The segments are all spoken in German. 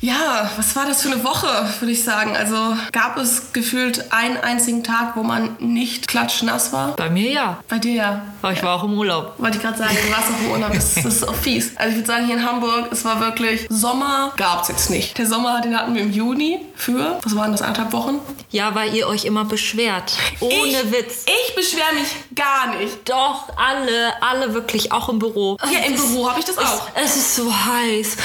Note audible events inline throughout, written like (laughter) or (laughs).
Ja, was war das für eine Woche, würde ich sagen. Also gab es gefühlt einen einzigen Tag, wo man nicht klatschnass war? Bei mir ja. Bei dir ja. Aber ich war auch im Urlaub. Wollte ich gerade sagen, du warst auch im Urlaub. Das, das ist auch fies. Also ich würde sagen, hier in Hamburg, es war wirklich Sommer, gab es jetzt nicht. Der Sommer, den hatten wir im Juni für, was waren das, anderthalb Wochen? Ja, weil ihr euch immer beschwert. Ohne ich, Witz. Ich beschwere mich gar nicht. Doch, alle, alle wirklich, auch im Büro. Ja, im Büro habe ich das auch. Es ist so heiß.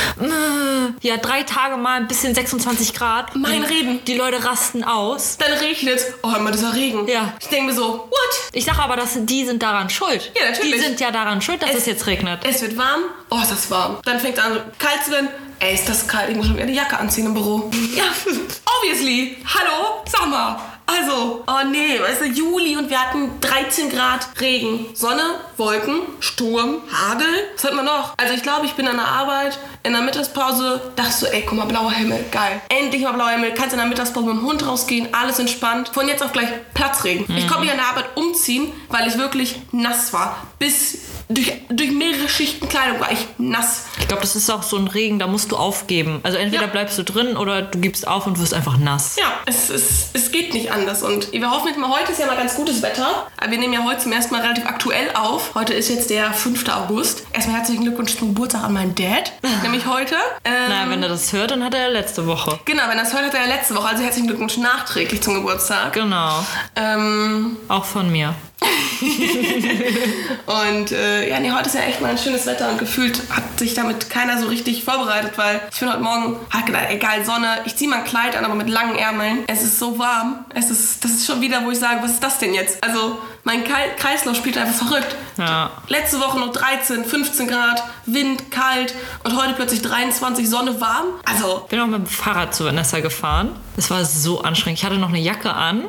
Ja, drei Tage mal ein bisschen 26 Grad. Mein Reden. Die Leute rasten aus. Dann regnet Oh, immer dieser Regen. Ja. Ich denke mir so, what? Ich sage aber, dass die sind daran schuld. Ja, natürlich. Die sind ja daran schuld, dass es, jetzt regnet. Es wird warm. Oh, ist das warm. Dann fängt es an, kalt zu werden. Ey, ist das kalt. Ich muss schon wieder die Jacke anziehen im Büro. Ja, (laughs) obviously. Hallo? Sag mal. Also, oh nee, weißt du, Juli und wir hatten 13 Grad Regen. Sonne, Wolken, Sturm, Hagel. Was hat man noch? Also ich glaube, ich bin an der Arbeit, in der Mittagspause, dachte so, ey, guck mal, blauer Himmel, geil. Endlich mal blauer Himmel, kannst in der Mittagspause mit dem Hund rausgehen, alles entspannt. Von jetzt auf gleich Platzregen. Ich konnte mich an der Arbeit umziehen, weil ich wirklich nass war. Bis durch, durch mehrere Schichten Kleidung war ich nass. Ich glaube, das ist auch so ein Regen, da musst du aufgeben. Also entweder Ja. bleibst du drin oder du gibst auf und wirst einfach nass. Ja, es, es, es geht nicht anders. Und wir hoffen jetzt mal, heute ist ja mal ganz gutes Wetter. Aber wir nehmen ja heute zum ersten Mal relativ aktuell auf. Heute ist jetzt der 5. August. Erstmal herzlichen Glückwunsch zum Geburtstag an meinen Dad. (laughs) nämlich heute. Ähm, Na, wenn er das hört, dann hat er letzte Woche. Genau, wenn das hört, hat er ja letzte Woche. Also herzlichen Glückwunsch nachträglich zum Geburtstag. Genau. Ähm, Auch von mir. (laughs) und äh, ja, nee, heute ist ja echt mal ein schönes Wetter und gefühlt hat sich damit keiner so richtig vorbereitet, weil ich bin heute Morgen, hab gedacht, egal, Sonne, ich zieh mal ein Kleid an, aber mit langen Ärmeln. Es ist so warm. Es ist, das ist schon wieder, wo ich sage, was ist das denn jetzt? Also, mein Kreislauf spielt einfach verrückt. Ja. Letzte Woche noch 13, 15 Grad, Wind, kalt und heute plötzlich 23, Sonne, warm. Also, Ich bin auch mit dem Fahrrad zu Vanessa gefahren. Das war so anstrengend. Ich hatte noch eine Jacke an,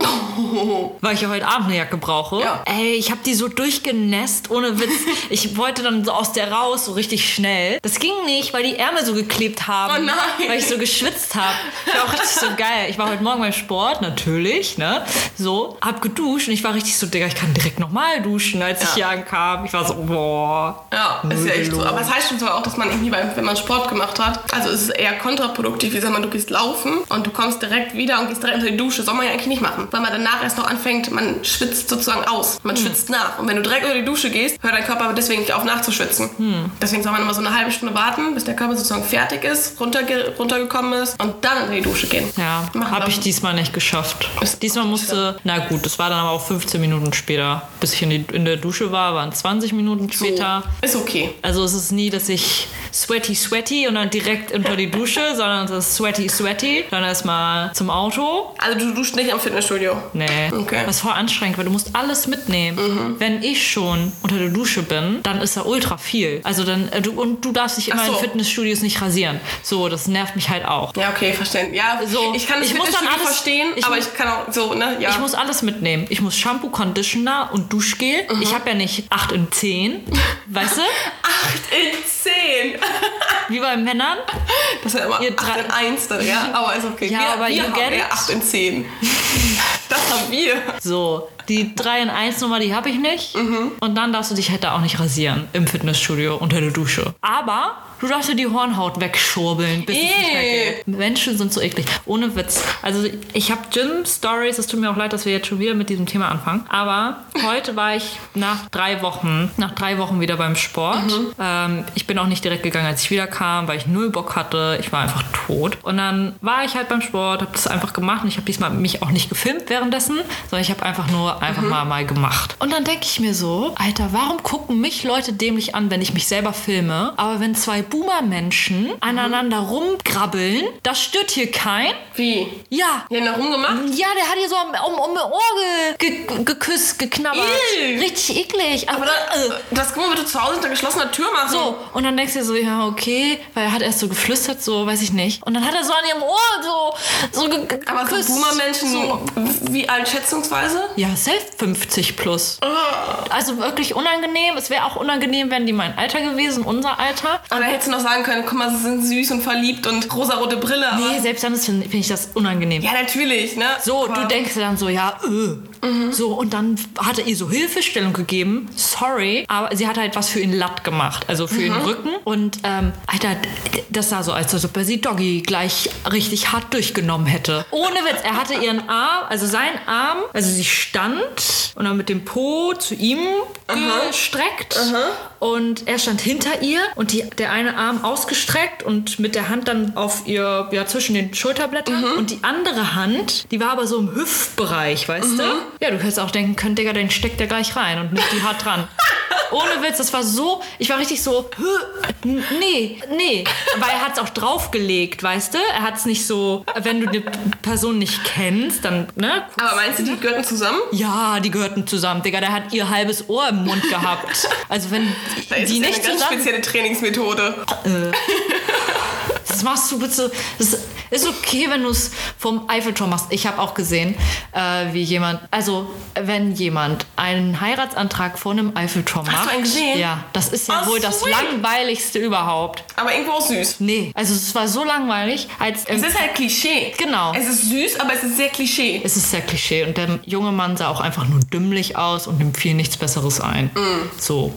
(laughs) weil ich ja heute Abend eine Jacke brauche. Ja. Ey, ich habe die so durchgenässt, ohne Witz. Ich wollte dann so aus der raus, so richtig schnell. Das ging nicht, weil die Ärmel so geklebt haben. Oh nein. Weil ich so geschwitzt habe. Ich war auch richtig so geil. Ich war heute Morgen beim Sport, natürlich, ne? So, hab geduscht und ich war richtig so, Digga, ich kann direkt nochmal duschen, als ich Ja. hier ankam. Ich war so, boah. Ja, ist ja echt so. Aber es heißt schon so auch, dass man irgendwie, beim, wenn man Sport gemacht hat, also es ist eher kontraproduktiv. Wie sag mal, du gehst laufen und du kommst direkt wieder und gehst direkt unter die Dusche. Soll man ja eigentlich nicht machen. Weil man danach erst noch anfängt, man schwitzt sozusagen aus. Man schwitzt nach. Und wenn du direkt unter die Dusche gehst, hört dein Körper aber deswegen nicht auf nachzuschwitzen. Deswegen soll man immer so eine halbe Stunde warten, bis der Körper sozusagen fertig ist, runterge runtergekommen ist und dann in die Dusche gehen. Ja, habe ich diesmal nicht geschafft. Diesmal musste, na gut, das war dann aber auch 15 Minuten später. Bis ich in, die, in der Dusche war, waren 20 Minuten So, später. ist okay. Also es ist nie, dass ich sweaty, sweaty und dann direkt unter die Dusche, (laughs) sondern es ist sweaty, sweaty. Dann erstmal zum Auto. Also du duschst nicht am Fitnessstudio. Nee. Okay. Das ist voll anstrengend, weil du musst alles mitnehmen. Wenn ich schon unter der Dusche bin, dann ist da ultra viel. Also dann, äh, du, und du darfst dich immer so. in Fitnessstudios nicht rasieren. So, das nervt mich halt auch. Ja, okay, verstehen. Ja, So, ich kann das ich muss dann alles- verstehen, ich aber muss- ich kann auch so, ne? Ja. Ich muss alles mitnehmen. Ich muss Shampoo, Conditioner und Duschgel. Ich habe ja nicht 8 in 10. Weißt du? (laughs) 8 in 10. (laughs) Wie bei Männern. Das ist ja immer Ihr 8 drei- in 1 dann, ja? Aber ist okay. Ja, wir, aber wir haben get it? 8 in 10. (laughs) Das haben wir. So, die 3 in 1 Nummer, die habe ich nicht. Und dann darfst du dich halt da auch nicht rasieren im Fitnessstudio unter der Dusche. Aber du darfst dir die Hornhaut wegschurbeln, bis es nicht mehr Ey. geht. Menschen sind so eklig. Ohne Witz. Also ich habe Gym-Stories. Es tut mir auch leid, dass wir jetzt schon wieder mit diesem Thema anfangen. Aber heute war ich nach drei Wochen, nach drei Wochen wieder beim Sport. Ähm, ich bin auch nicht direkt gegangen, als ich wieder kam, weil ich null Bock hatte. Ich war einfach tot. Und dann war ich halt beim Sport, habe das einfach gemacht. Und ich habe diesmal mich auch nicht gefilmt währenddessen, sondern ich habe einfach nur einfach mal mal gemacht. Und dann denke ich mir so, Alter, warum gucken mich Leute dämlich an, wenn ich mich selber filme? Aber wenn zwei Boomer-Menschen aneinander rumgrabbeln, das stört hier kein. Wie? Ja. Die haben da rumgemacht? Ja, der hat hier so um, um, um Ohr ge, ge, geküsst, geknabbert. Ih. Richtig eklig. Aber, Aber dann, dann, das können wir bitte zu Hause hinter geschlossener Tür machen. so, und dann denkst du dir so, ja, okay, weil er hat erst so geflüstert, so, weiß ich nicht. Und dann hat er so an ihrem Ohr so, so ge, Aber so geküsst. Boomer-Menschen, So. Wie alt schätzungsweise? Ja, safe 50 plus. Oh. Also wirklich unangenehm. Es wäre auch unangenehm, wären die mein Alter gewesen, unser Alter. Aber da hättest du noch sagen können, guck mal, sie sind süß und verliebt und rosarote Brille. Nee, selbst dann finde find ich das unangenehm. ja, natürlich, ne? So, aber du denkst dann so, ja, äh. So, und dann hat er ihr so Hilfestellung gegeben. Sorry, aber sie hat halt was für ihn Latt gemacht, also für den Rücken. Und, ähm, Alter, das sah so aus, als ob er sie Doggy gleich richtig hart durchgenommen hätte. Ohne Witz, er hatte ihren Arm, also seinen Arm, also sie stand und dann mit dem Po zu ihm gestreckt. Und er stand hinter ihr und die, der eine Arm ausgestreckt und mit der Hand dann auf ihr, ja, zwischen den Schulterblättern. Und die andere Hand, die war aber so im Hüftbereich, weißt du? Ja, du hättest auch denken können, Digga, den steckt er gleich rein und nimmt die hart dran. (laughs) Ohne Witz, das war so, ich war richtig so, "Hö, n- nee, nee. Weil er hat es auch draufgelegt, weißt du? Er hat es nicht so, wenn du eine Person nicht kennst, dann, ne? Aber meinst du, die gehörten zusammen? Ja, die gehörten zusammen, Digga. Der hat ihr halbes Ohr im Mund gehabt. (laughs) Also wenn Da ist die nicht eine ganz zusammen... spezielle Trainingsmethode. Das machst du bitte. Das ist okay, wenn du es vom Eiffelturm machst. Ich habe auch gesehen, äh, wie jemand, also wenn jemand einen Heiratsantrag vor einem Eiffelturm macht. Hast du einen gesehen? Ja, das ist ja Oh, wohl das sweet. langweiligste überhaupt. Aber irgendwo auch süß. Nee, also es war so langweilig, als ähm, Es ist halt Klischee. Genau. Es ist süß, aber es ist sehr Klischee. es ist sehr Klischee und der junge Mann sah auch einfach nur dümmlich aus und ihm fiel nichts Besseres ein. So.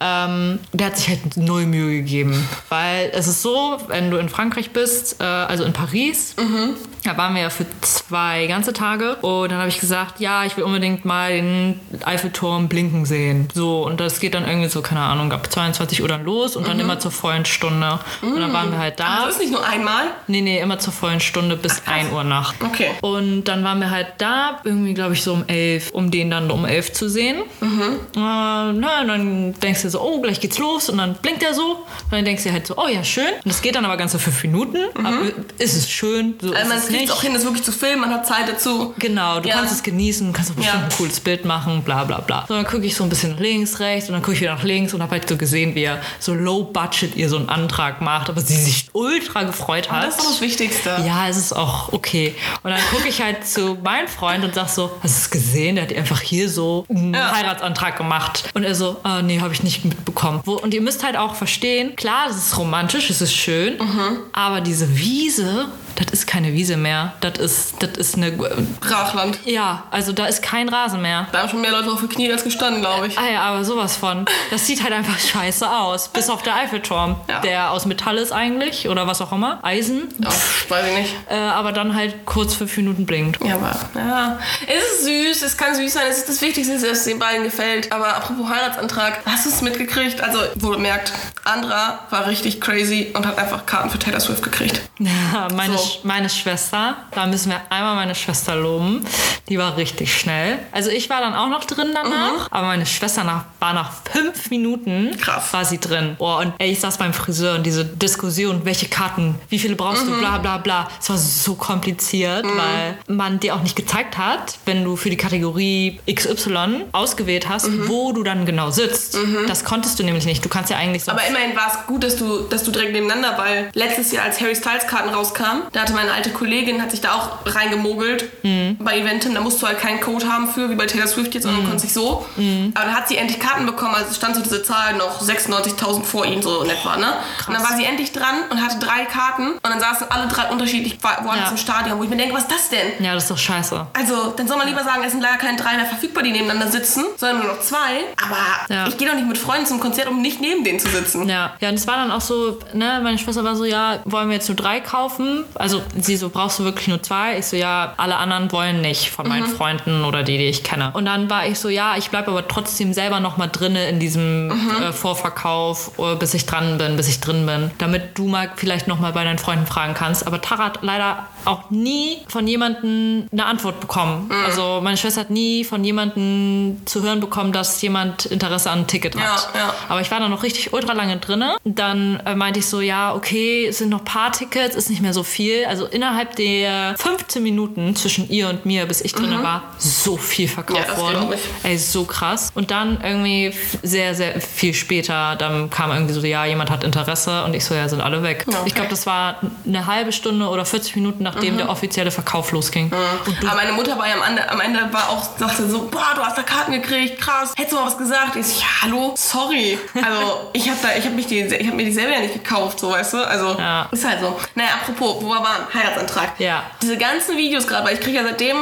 Ähm, der hat sich halt null Mühe gegeben, weil es ist so, wenn du in Frankreich bist, äh, also in Paris, da waren wir ja für zwei ganze Tage und dann habe ich gesagt, ja, ich will unbedingt mal den Eiffelturm blinken sehen. So, und das geht dann irgendwie so, keine Ahnung, ab 22 Uhr dann los und dann immer zur vollen Stunde. Und dann waren wir halt da. Das ist nicht nur einmal. Nee, nee, immer zur vollen Stunde bis 1 Uhr Nacht. Okay. Und dann waren wir halt da, irgendwie glaube ich so um 11, um den dann um 11 zu sehen. Äh, na, und dann denkst du so, oh, gleich geht's los. Und dann blinkt er so. Und dann denkst du halt so, oh ja, schön. Und das geht dann aber ganze fünf Minuten. Aber ist es schön? So Also ist man es kriegt es auch hin, das wirklich zu filmen, man hat Zeit dazu. Genau, du Ja. kannst es genießen, kannst auch bestimmt Ja. ein cooles Bild machen, bla bla bla. So, dann gucke ich so ein bisschen nach links, rechts und dann gucke ich wieder nach links und habe halt so gesehen, wie er so low budget ihr so einen Antrag macht, aber sie sich ultra gefreut hat. Das ist das Wichtigste. Ja, es ist auch okay. Und dann gucke ich halt zu meinem Freund und sag so, hast du es gesehen? Der hat einfach hier so einen Ja. Heiratsantrag gemacht. Und er so, ah, nee, habe ich nicht mitbekommen. Wo, und ihr müsst halt auch verstehen, klar, das ist romantisch, es ist schön, Mhm. aber diese Wiese, das ist keine Wiese mehr. Das ist, das ist eine, Brachland. ja, also da ist kein Rasen mehr. Da haben schon mehr Leute drauf gekniet als gestanden, glaube ich. Ah ja, aber sowas von. Das sieht halt einfach scheiße aus. Bis auf der Eiffelturm, Ja. der aus Metall ist eigentlich oder was auch immer. Eisen. Ja, weiß ich nicht. Äh, aber dann halt kurz fünf Minuten blinkt. Ja, aber ja. Es ist süß, es kann süß sein, es ist das Wichtigste, dass es den beiden gefällt. Aber apropos Heiratsantrag, hast du es mitgekriegt? Also, wohlgemerkt, Andra war richtig crazy und hat einfach Karten für Taylor Swift gekriegt. Ja, (laughs) meine, So. Meine Schwester, da müssen wir einmal meine Schwester loben. Die war richtig schnell. Also ich war dann auch noch drin danach, aber meine Schwester nach, war nach fünf Minuten Krass. war sie drin. Oh, und ey, ich saß beim Friseur und diese Diskussion, welche Karten, wie viele brauchst du, bla bla bla. Es war so kompliziert, weil man dir auch nicht gezeigt hat, wenn du für die Kategorie XY ausgewählt hast, wo du dann genau sitzt. Das konntest du nämlich nicht. Du kannst ja eigentlich so Aber immerhin war es gut, dass du, dass du direkt nebeneinander, weil letztes Jahr, als Harry Styles Karten rauskamen, da hatte meine alte Kollegin, hat sich da auch reingemogelt bei Eventim. Da musst du halt keinen Code haben für, wie bei Taylor Swift jetzt, sondern konntest dich so. Aber dann hat sie endlich Karten bekommen, also stand so diese Zahl noch 96.000 vor ihnen so in etwa, ne? Und dann war sie endlich dran und hatte drei Karten und dann saßen alle drei unterschiedlich woanders Ja. im Stadion, wo ich mir denke, was ist das denn? ja, das ist doch scheiße. Also, dann soll man lieber sagen, es sind leider keine drei mehr verfügbar, die nebeneinander sitzen, sondern nur noch zwei. Aber Ja. ich gehe doch nicht mit Freunden zum Konzert, um nicht neben denen zu sitzen. Ja, ja, und es war dann auch so, ne, meine Schwester war so, ja, wollen wir jetzt nur drei kaufen? Also sie so, brauchst du wirklich nur zwei? Ich so, ja, alle anderen wollen nicht von meinen Freunden oder die, die ich kenne. Und dann war ich so, ja, ich bleibe aber trotzdem selber noch mal drinne in diesem äh, Vorverkauf, äh, bis ich dran bin, bis ich drin bin, damit du mal vielleicht noch mal bei deinen Freunden fragen kannst. Aber Tara hat leider auch nie von jemandem eine Antwort bekommen. Also meine Schwester hat nie von jemandem zu hören bekommen, dass jemand Interesse an einem Ticket hat. Ja, ja. Aber ich war da noch richtig ultra lange drinne. Dann äh, meinte ich so, ja, okay, es sind noch ein paar Tickets, ist nicht mehr so viel. Also innerhalb der 15 Minuten zwischen ihr und mir, bis ich drinne war, so viel verkauft Ja, worden. Ey, so krass. Und dann irgendwie sehr, sehr viel später, dann kam irgendwie so, ja, jemand hat Interesse und ich so, ja, sind alle weg. Okay. Ich glaube, das war eine halbe Stunde oder 40 Minuten, nachdem der offizielle Verkauf losging. Aber meine Mutter war ja am Ende, am Ende war auch, sagte so, boah, du hast da Karten gekriegt, krass. Hättest du mal was gesagt? Ich so, ja, hallo, sorry. Also, ich habe da, ich habe mich die, ich habe mir die selber ja nicht gekauft, so, weißt du? Also, Ja. ist halt so. Naja, apropos, wo warm, Heiratsantrag. Ja. Diese ganzen Videos gerade, weil ich kriege ja seitdem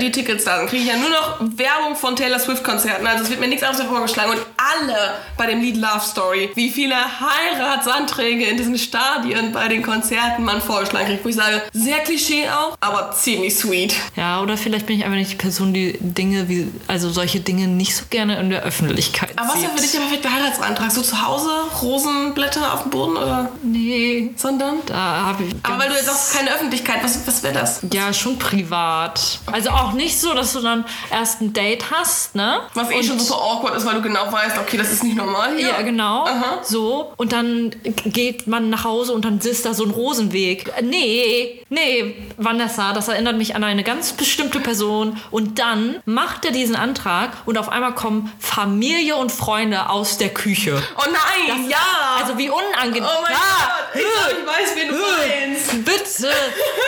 die, Tickets da sind, kriege ich ja nur noch Werbung von Taylor Swift-Konzerten. Also es wird mir nichts anderes vorgeschlagen. Und alle bei dem Lied Love Story, wie viele Heiratsanträge in diesen Stadien bei den Konzerten man vorgeschlagen kriegt. Wo ich sage, sehr Klischee auch, aber ziemlich sweet. Ja, oder vielleicht bin ich einfach nicht die Person, die Dinge wie, also solche Dinge nicht so gerne in der Öffentlichkeit Aber was wäre für dich der perfekte Heiratsantrag? So zu Hause, Rosenblätter auf dem Boden oder? Nee, Sondern? da habe ich. Aber weil du jetzt auch keine Öffentlichkeit, was, was wäre das? Ja, schon privat. Also auch nicht so, dass du dann erst ein Date hast, ne? Was eh schon super awkward ist, weil du genau weißt, okay, das ist nicht normal hier. Ja, genau. Aha. So. Und dann geht man nach Hause und dann ist da so ein Rosenweg. Äh, Nee, nee, Vanessa, das erinnert mich an eine ganz bestimmte Person. Und dann macht er diesen Antrag und auf einmal kommen Familie und Freunde aus der Küche. Oh nein, ja! Also wie unangenehm. oh mein Ja. Gott, ich glaube, ich weiß, wen du meinst. Bitte,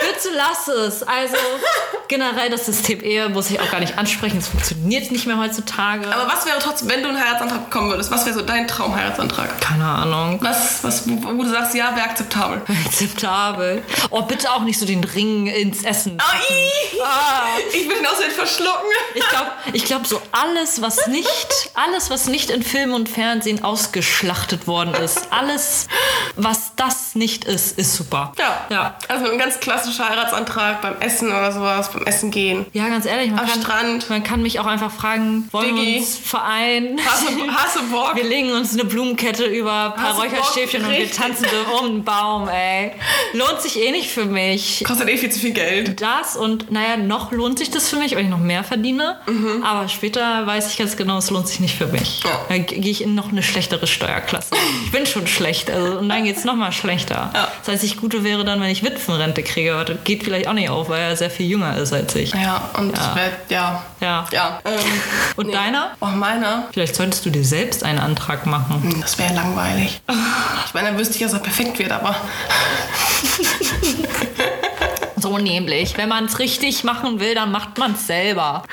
bitte lass es. Also generell das System Ehe muss ich auch gar nicht ansprechen. Es funktioniert nicht mehr heutzutage. Aber was wäre trotzdem, wenn du einen Heiratsantrag bekommen würdest, was wäre so dein Traumheiratantrag? Keine Ahnung. Was, was, wo wo du sagst, ja, wäre akzeptabel. Akzeptabel. Oh, bitte auch nicht so den Ring ins Essen. Oh. Ah. Ich will den aus den verschlucken. Ich glaube, ich glaub, so alles, was nicht, alles, was nicht in Film und Fernsehen ausgeschlachtet worden ist, alles, was das nicht ist, ist super. Ja. Ja. Also ein ganz klassischer Heiratsantrag beim Essen oder sowas, beim Essen gehen. Ja, ganz ehrlich, man Am kann, Strand. man kann mich auch einfach fragen, wollen wir Diggi. uns vereinen? Du Bock? Wir legen uns eine Blumenkette über ein paar Bock? Räucherstäbchen und wir Richtig. tanzen so um den Baum, ey. Lohnt sich eh nicht für mich. Kostet eh viel zu viel Geld. Das und naja, noch lohnt sich das für mich, weil ich noch mehr verdiene. Aber später weiß ich ganz genau, es lohnt sich nicht für mich. Ja. Dann gehe ich in noch eine schlechtere Steuerklasse. Ich bin schon schlecht, also, und dann geht es noch mal schlechter. Ja. Das heißt, ich gute wäre dann, wenn ich Witwenrente kriege, aber das geht vielleicht auch nicht auf, weil er sehr viel jünger ist als ich. Ja, und Ja. ja. Ja. Ja. Ähm, Und nee. deiner? Oh, meiner? Vielleicht solltest du dir selbst einen Antrag machen. Hm, Das wäre langweilig. (laughs) Ich meine, dann wüsste ich, dass er perfekt wird, aber. (laughs) So nämlich. Wenn man es richtig machen will, dann macht man es selber.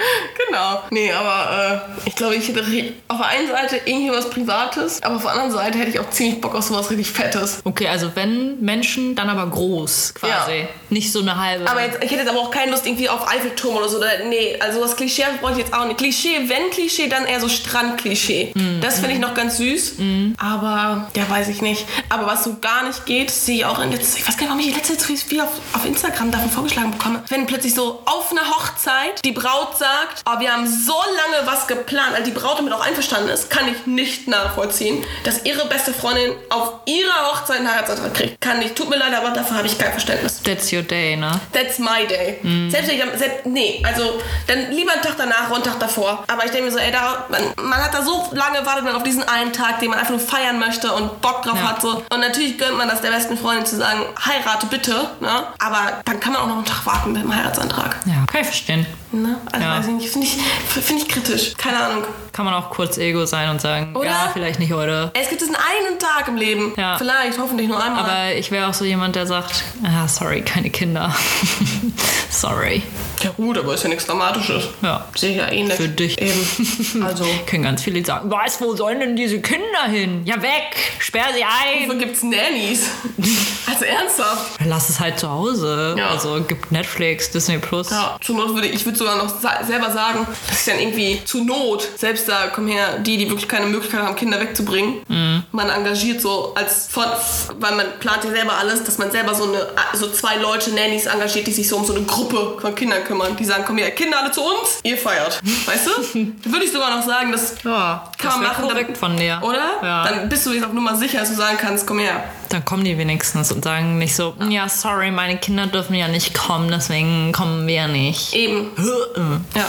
Genau. Nee, aber äh, ich glaube, ich hätte auf der einen Seite irgendwie was Privates, aber auf der anderen Seite hätte ich auch ziemlich Bock auf sowas richtig Fettes. Okay, also wenn Menschen, dann aber groß quasi. Ja. Nicht so eine halbe. Aber jetzt, ich hätte jetzt aber auch keine Lust irgendwie auf Eiffelturm oder so. Oder, nee, also das Klischee brauche ich jetzt auch nicht. Klischee, wenn Klischee, dann eher so Strandklischee. Das finde ich noch ganz süß. Aber, ja, weiß ich nicht. Aber was so gar nicht geht, sehe ich auch in jetzt, ich weiß gar nicht, warum ich letzte Zeit viel auf, auf Instagram davon vorgeschlagen bekomme. Wenn plötzlich so auf einer Hochzeit die Braut sagt, oh, wir haben so lange was geplant, also die Braut damit auch einverstanden ist, kann ich nicht nachvollziehen, dass ihre beste Freundin auf ihrer Hochzeit einen Heiratsantrag kriegt. Kann nicht. Tut mir leid, aber dafür habe ich kein Verständnis. That's your day, ne? That's my day. Selbst wenn ich selbst, nee, also dann lieber einen Tag danach und einen Tag davor. Aber ich denke mir so, ey, da, man, man hat da so lange wartet man auf diesen einen Tag, den man einfach nur feiern möchte und Bock drauf Ja. hat. So. Und natürlich gönnt man das der besten Freundin zu sagen, heirate bitte. Ne? Aber dann kann man auch noch einen Tag warten mit dem Heiratsantrag. Ja, kann ich verstehen. Ne? Also Ja. weiß ich nicht, finde ich, find ich kritisch. Keine Ahnung. Kann man auch kurz Ego sein und sagen, Oder? ja, vielleicht nicht heute. Es gibt diesen einen Tag im Leben. Ja. Vielleicht, hoffentlich nur einmal. Aber ich wäre auch so jemand, der sagt, ah, sorry, keine Kinder. (laughs) sorry. ja gut, aber ist ja nichts Dramatisches. Ja. Ich ja ähnlich. Für dich. Eben. (laughs) Also. Können ganz viele sagen, was, wo sollen denn diese Kinder hin? Ja, weg, sperr sie ein. Wofür gibt's Nannies? (laughs) Also ernsthaft? Lass es halt zu Hause. Ja. Also gibt Netflix, Disney Plus. Ja, zur Not würde ich würde sogar noch sa selber sagen, das ist dann irgendwie zu Not. Selbst da kommen her die, die wirklich keine Möglichkeit haben, Kinder wegzubringen. Man engagiert so als von, weil man plant ja selber alles, dass man selber so eine so zwei Leute Nannies engagiert, die sich so um so eine Gruppe von Kindern kümmern. Die sagen, komm her, Kinder alle zu uns, ihr feiert. (laughs) Weißt du? Würde ich sogar noch sagen, das Ja, kann das man machen. korrekt dann, von dir. Oder? Ja. Dann bist du jetzt auf Nummer sicher, dass du sagen kannst, komm her. Dann kommen die wenigstens und sagen nicht so, ja, sorry, meine Kinder dürfen ja nicht kommen, deswegen kommen wir nicht. Eben. Ja.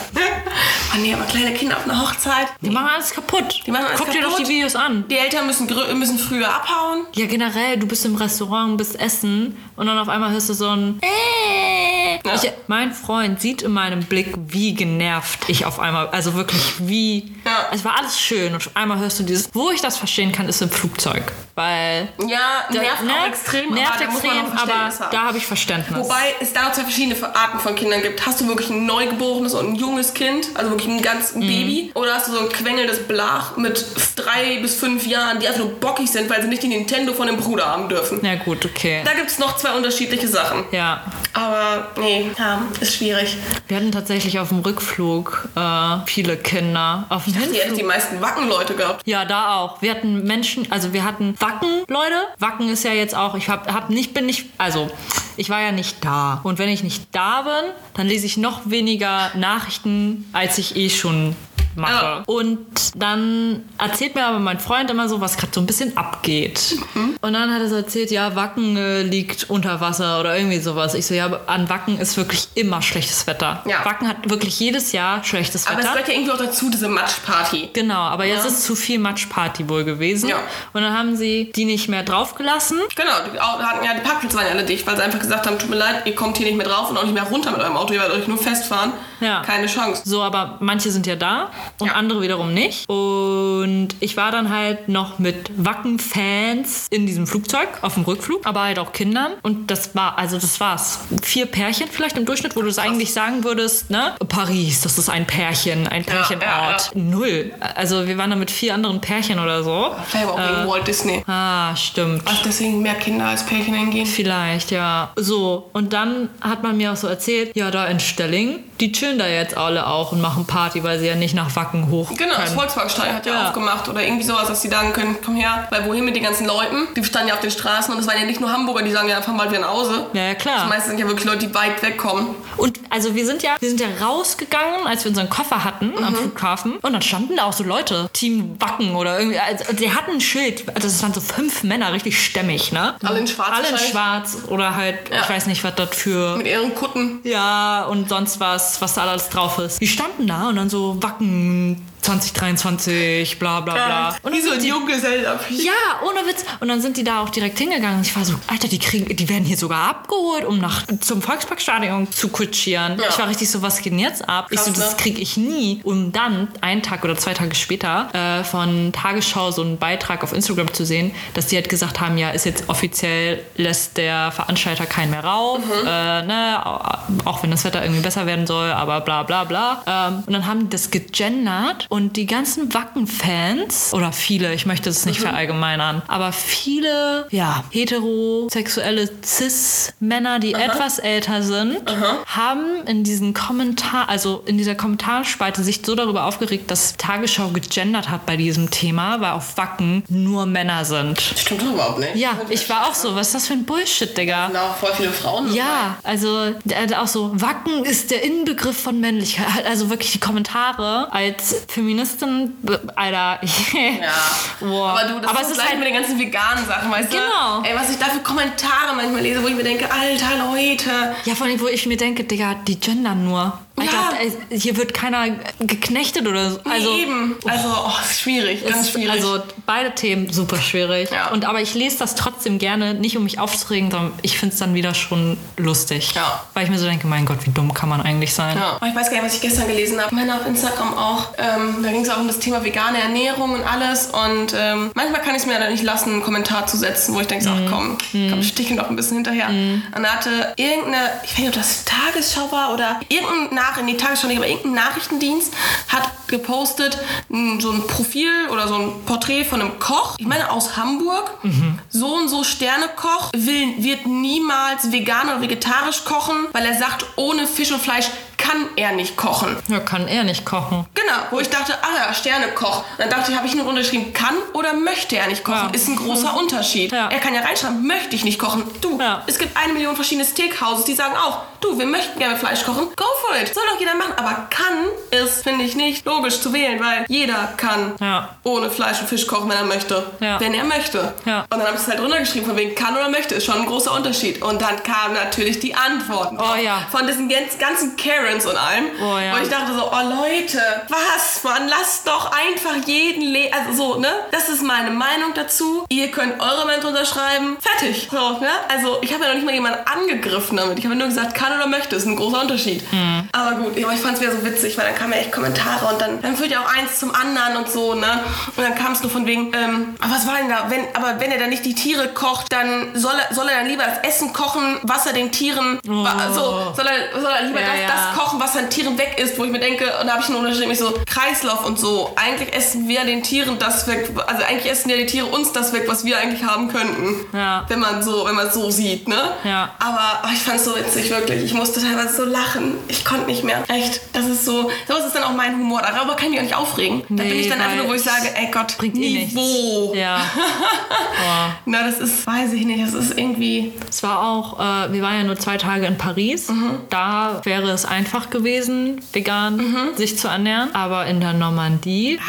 Oh nee, aber kleine Kinder auf einer Hochzeit. Die machen alles kaputt. Die machen alles Guck dir doch die kaputt. Videos an. Die Eltern müssen, müssen früher abhauen. Ja, generell, du bist im Restaurant, bist essen und dann auf einmal hörst du so ein äh. Ja. ich, Mein Freund sieht in meinem Blick, wie genervt ich auf einmal, also wirklich wie, Ja. Es war alles schön und einmal hörst du dieses, wo ich das verstehen kann, ist im Flugzeug. Weil. Ja, nervt ne, auch extrem, nervt aber da extrem, aber haben. da habe ich Verständnis. Wobei es da noch zwei verschiedene Arten von Kindern gibt. Hast du wirklich ein Neugeborenes und ein junges Kind, also wirklich ein ganz Mhm. Baby, oder hast du so ein quengelndes Blach mit drei bis fünf Jahren, die einfach nur bockig sind, weil sie nicht die Nintendo von dem Bruder haben dürfen. ja, gut, okay. Da gibt es noch zwei unterschiedliche Sachen. Ja. Aber nee, ja, ist schwierig. Wir hatten tatsächlich auf dem Rückflug äh, viele Kinder. Auf dem Hätten Hinflug. die meisten Wackenleute gehabt. Ja, da auch. Wir hatten Menschen, also wir hatten Wacken, Leute. Wacken ist ja jetzt auch, ich hab, hab nicht, bin nicht, also ich war ja nicht da. Und wenn ich nicht da bin, dann lese ich noch weniger Nachrichten, als ich eh schon mache. Ja. Und dann erzählt mir aber mein Freund immer so, was gerade so ein bisschen abgeht. Mhm. Und dann hat er so erzählt, ja, Wacken äh, liegt unter Wasser oder irgendwie sowas. Ich so, ja, aber an Wacken ist wirklich immer schlechtes Wetter. Ja. Wacken hat wirklich jedes Jahr schlechtes Aber es Wetter. gehört ja irgendwie auch dazu, diese Matschparty. Genau, aber jetzt Ja. ist zu viel Matschparty wohl gewesen. Ja. Und dann haben sie die nicht mehr draufgelassen. Genau, die hatten ja, die Parkplätze waren ja alle dicht, weil sie einfach gesagt haben, tut mir leid, ihr kommt hier nicht mehr drauf und auch nicht mehr runter mit eurem Auto, ihr werdet euch nur festfahren. Ja. Keine Chance. So, aber manche sind ja da und Ja. andere wiederum nicht. Und ich war dann halt noch mit Wacken-Fans in diesem Flugzeug auf dem Rückflug, aber halt auch Kindern. Und das war, also das war's. Vier Pärchen vielleicht im Durchschnitt, wo du es eigentlich sagen würdest, ne? Paris, das ist ein Pärchen, ein Pärchenort. ja, Null. Also wir waren da mit vier anderen Pärchen oder so. Vielleicht auch wegen Walt Disney. Ah, stimmt. Ach, deswegen mehr Kinder als Pärchen hingehen. Vielleicht, ja. So, und dann hat man mir auch so erzählt, ja, da in Stelling, die chillen da jetzt alle auch und machen Party, weil sie ja nicht nach Wacken hoch Genau, das können. Volkswagenstein hat ja, Ja. aufgemacht oder irgendwie sowas, dass die sagen können, komm her, weil wohin mit den ganzen Leuten? Die standen ja auf den Straßen und es waren ja nicht nur Hamburger, die sagen ja einfach mal wieder nach Hause. Ja, ja, klar. Das meiste sind ja wirklich Leute, die weit wegkommen. Und also wir sind ja, wir sind ja rausgegangen, als wir unseren Koffer hatten am Mhm. Flughafen. Und dann standen da auch so Leute, Team Wacken oder irgendwie. Also die hatten ein Schild. Also es waren so fünf Männer, richtig stämmig, ne? Alle in schwarz Alle in schwarz oder halt, Ja. ich weiß nicht, was das für. Mit ihren Kutten. Ja, und sonst was, was da alles drauf ist. Die standen da und dann so Wacken 2023, bla bla bla. Und Wie so ein die- Junggesellenabschied. Ja, ohne Witz. Und dann sind die da auch direkt hingegangen. Und ich war so, Alter, die kriegen, die werden hier sogar abgeholt, um nach zum Volksparkstadion zu kutschieren. Ja. Ich war richtig so, was geht denn jetzt ab? Krass, ich so, das ne? kriege ich nie. Um dann einen Tag oder zwei Tage später äh, von Tagesschau so einen Beitrag auf Instagram zu sehen, dass die halt gesagt haben, ja, ist jetzt offiziell, lässt der Veranstalter keinen mehr rauf, Mhm. äh, ne, auch wenn das Wetter irgendwie besser werden soll, aber bla bla bla. Ähm, und dann haben die das gegendert und die ganzen Wacken-Fans, oder viele, ich möchte es Mhm. nicht verallgemeinern, aber viele, ja, heterosexuelle Cis-Männer, die etwas älter sind, haben in diesen Kommentar, also in dieser Kommentarspalte sich so darüber aufgeregt, dass Tagesschau gegendert hat bei diesem Thema, weil auf Wacken nur Männer sind. Stimmt doch überhaupt nicht. Ja, ich war auch so, was ist das für ein Bullshit, Digga? Da voll viele Frauen. Ja, also der hat auch so, Wacken ist der Inbegriff von Männlichkeit. Also wirklich die Kommentare als Feministin, Alter. (laughs) Ja. Boah. Aber du, das Aber ist gleich halt, mit den ganzen veganen Sachen, weißt Genau. du? Ey, was ich da für Kommentare manchmal lese, wo ich mir denke, alter Leute. ja, vor allem, wo ich mir denke, Digga, die gendern nur. Alter, Ja. äh, hier wird keiner geknechtet oder so. Also, Also, eben. Also, oh, ist schwierig, ganz schwierig. Also beide Themen super schwierig. Ja. Und aber ich lese das trotzdem gerne, nicht um mich aufzuregen, sondern ich finde es dann wieder schon lustig. Ja. Weil ich mir so denke, mein Gott, wie dumm kann man eigentlich sein? Ja. Ich weiß gar nicht, was ich gestern gelesen habe. Männer auf Instagram auch. Ähm, da ging es auch um das Thema vegane Ernährung und alles. Und ähm, manchmal kann ich es mir dann nicht lassen, einen Kommentar zu setzen, wo ich denke, so, ach komm, komm, sticke noch ein bisschen hinterher. Und da hatte irgendeine, ich weiß nicht, ob das Tagesschau war oder irgendein Nach in die Tagesschau aber irgendein Nachrichtendienst hat gepostet so ein Profil oder so ein Porträt von einem Koch. Ich meine aus Hamburg. So und so Sternekoch will, wird niemals vegan oder vegetarisch kochen, weil er sagt, ohne Fisch und Fleisch kann er nicht kochen. Ja, kann er nicht kochen. Genau, wo ich dachte, ah ja, Sternekoch. Dann dachte ich, habe ich nur unterschrieben, kann oder möchte er nicht kochen? Ja. Ist ein großer Unterschied. Ja. Er kann ja reinschreiben, möchte ich nicht kochen. Du, Ja. es gibt eine Million verschiedene Steakhouses, die sagen auch, du, wir möchten gerne Fleisch kochen. Go for it. Soll doch jeder machen. Aber kann ist, finde ich, nicht logisch zu wählen, weil jeder kann Ja. ohne Fleisch und Fisch kochen, wenn er möchte. Ja. Wenn er möchte. Ja. Und dann habe ich es halt runtergeschrieben, von wegen kann oder möchte, ist schon ein großer Unterschied. Und dann kamen natürlich die Antworten. Oh ja. Von diesen ganz- ganzen Karens, und allem. Oh, ja. Und ich dachte so, oh Leute, was, man, lasst doch einfach jeden le Also so, ne? Das ist meine Meinung dazu. Ihr könnt eure Meinung unterschreiben. Fertig. So, ne? Also ich habe ja noch nicht mal jemanden angegriffen damit. Ich habe nur gesagt, kann oder möchte. Ist ein großer Unterschied. Hm. Aber gut, aber ich fand es wieder so witzig, weil dann kamen ja echt Kommentare und dann, dann führt ja auch eins zum anderen und so, ne? Und dann kam es nur von wegen, ähm, aber was war denn da? Wenn, aber wenn er dann nicht die Tiere kocht, dann soll er, soll er dann lieber das Essen kochen, was er den Tieren, wa- so, soll er, soll er lieber Oh. Ja, das, ja. das kochen, was an Tieren weg ist, wo ich mir denke, und da habe ich nur unterschrieben, ich so, Kreislauf und so. Eigentlich essen wir den Tieren das weg, also eigentlich essen ja die Tiere uns das weg, was wir eigentlich haben könnten. Ja. Wenn man so, wenn man es so sieht, ne? Ja. Aber oh, ich fand es so witzig, wirklich. Ich musste teilweise so lachen. Ich konnte nicht mehr. Echt. Das ist so, sowas ist dann auch mein Humor. Darüber kann ich auch nicht aufregen. da Nee, bin ich dann einfach nur, wo ich sage, ey Gott, Bringt eh nichts. Niveau. Ja. (laughs) Boah. Na, das ist, weiß ich nicht, das ist irgendwie. Es war auch, äh, wir waren ja nur zwei Tage in Paris. Mhm. Da wäre es einfach gewesen, vegan sich zu ernähren. Aber in der Normandie.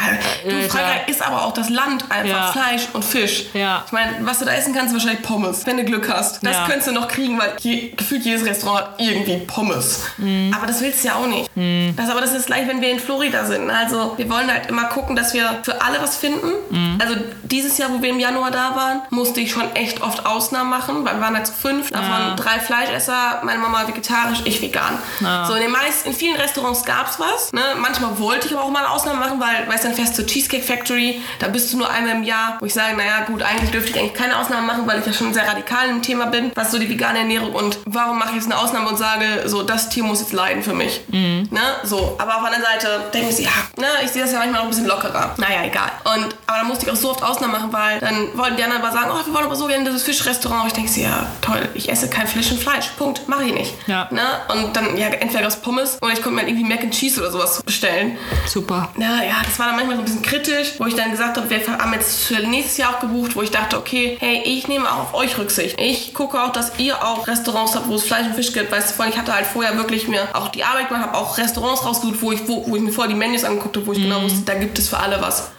Du, Alter. Frankreich ist aber auch das Land einfach Ja. Fleisch und Fisch. Ja. Ich meine, was du da essen kannst, ist wahrscheinlich Pommes, wenn du Glück hast. Das Ja. könntest du noch kriegen, weil je, gefühlt jedes Restaurant irgendwie Pommes. Mhm. Aber das willst du ja auch nicht. Das, aber das ist gleich, wenn wir in Florida sind. Also wir wollen halt immer gucken, dass wir für alle was finden. Mhm. Also dieses Jahr, wo wir im Januar da waren, musste ich schon echt oft Ausnahmen machen, weil wir waren halt zu fünf. Davon Ja. drei Fleischesser, meine Mama vegetarisch, ich vegan. Ja. So in den meisten, in vielen Restaurants gab es was. Ne? Manchmal wollte ich aber auch mal eine Ausnahme machen, weil, weißt du, dann fährst du zur Cheesecake Factory, da bist du nur einmal im Jahr, wo ich sage, naja gut, eigentlich dürfte ich eigentlich keine Ausnahme machen, weil ich ja schon sehr radikal im Thema bin, was so die vegane Ernährung und warum mache ich jetzt eine Ausnahme und sage, so, das Tier muss jetzt leiden für mich. Ne? So, aber auf der anderen Seite denke ich, ja, ne, ich sehe das ja manchmal auch ein bisschen lockerer. Naja, egal. Und, aber dann musste ich auch so oft Ausnahmen machen, weil dann wollten die anderen aber sagen, oh, wir wollen aber so gerne dieses Fischrestaurant. Ich denke, ja, toll, ich esse kein Fleisch und Fleisch. Punkt. Mache ich nicht. Ja. Ne? Und dann, ja, entweder aus Pommes oder ich konnte mir halt irgendwie Mac and Cheese oder sowas bestellen. Super. Na ja, das war dann manchmal so ein bisschen kritisch, wo ich dann gesagt habe, wir haben jetzt für nächstes Jahr auch gebucht, wo ich dachte, okay, hey, ich nehme auch auf euch Rücksicht. Ich gucke auch, dass ihr auch Restaurants habt, wo es Fleisch und Fisch gibt. Weißt du, vorhin, ich hatte halt vorher wirklich mir auch die Arbeit gemacht, habe auch Restaurants rausgesucht, wo ich, wo, wo ich mir vorher die Menüs angeguckt habe, wo ich genau wusste, da gibt es für alle was.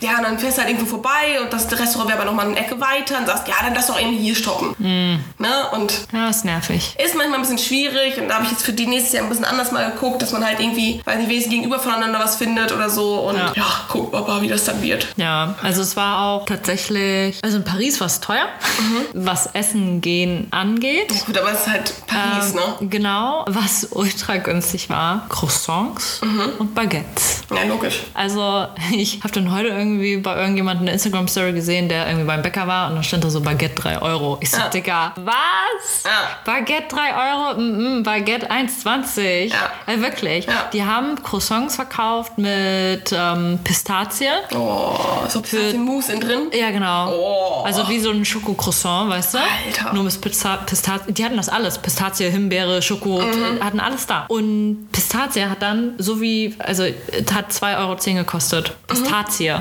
Ja, und dann fährst du halt irgendwo vorbei und das Restaurant wäre aber nochmal eine Ecke weiter und sagst, ja, dann lass doch irgendwie hier stoppen. Ne? Und Ja, ist nervig. ist manchmal ein bisschen schwierig und da habe ich jetzt für die nächstes Jahr ein bisschen anders mal geguckt, dass man halt irgendwie, weiß nicht, wenigstens gegenüber voneinander was findet oder so und ja, Ja. guck mal, wie das dann wird. Ja, also es war auch tatsächlich, also in Paris war es teuer, Mhm. was Essen gehen angeht. Gut, aber es ist halt Paris, Ähm, ne? Genau, was ultra günstig war, Croissants Mhm. und Baguettes. Ja, logisch. Also ich habe dann heute irgendwie bei irgendjemandem eine Instagram-Story gesehen, der irgendwie beim Bäcker war und da stand da so Baguette 3 Euro. Ich so, Ja. Digga, was? Ja. Baguette 3 Euro? Mm -mm, Baguette 1,20. Ja. Also wirklich. Ja. Die haben Croissants verkauft mit ähm, Pistazie. Oh, so Pistazien-Mousse innen drin. Ja, genau. Oh. Also wie so ein Schokocroissant, weißt du? Alter. Nur mit Pista Pistazie. Die hatten das alles. Pistazie, Himbeere, Schoko, Mhm. hatten alles da. Und Pistazie hat dann so wie, also es hat 2,10 Euro gekostet. Pistazie.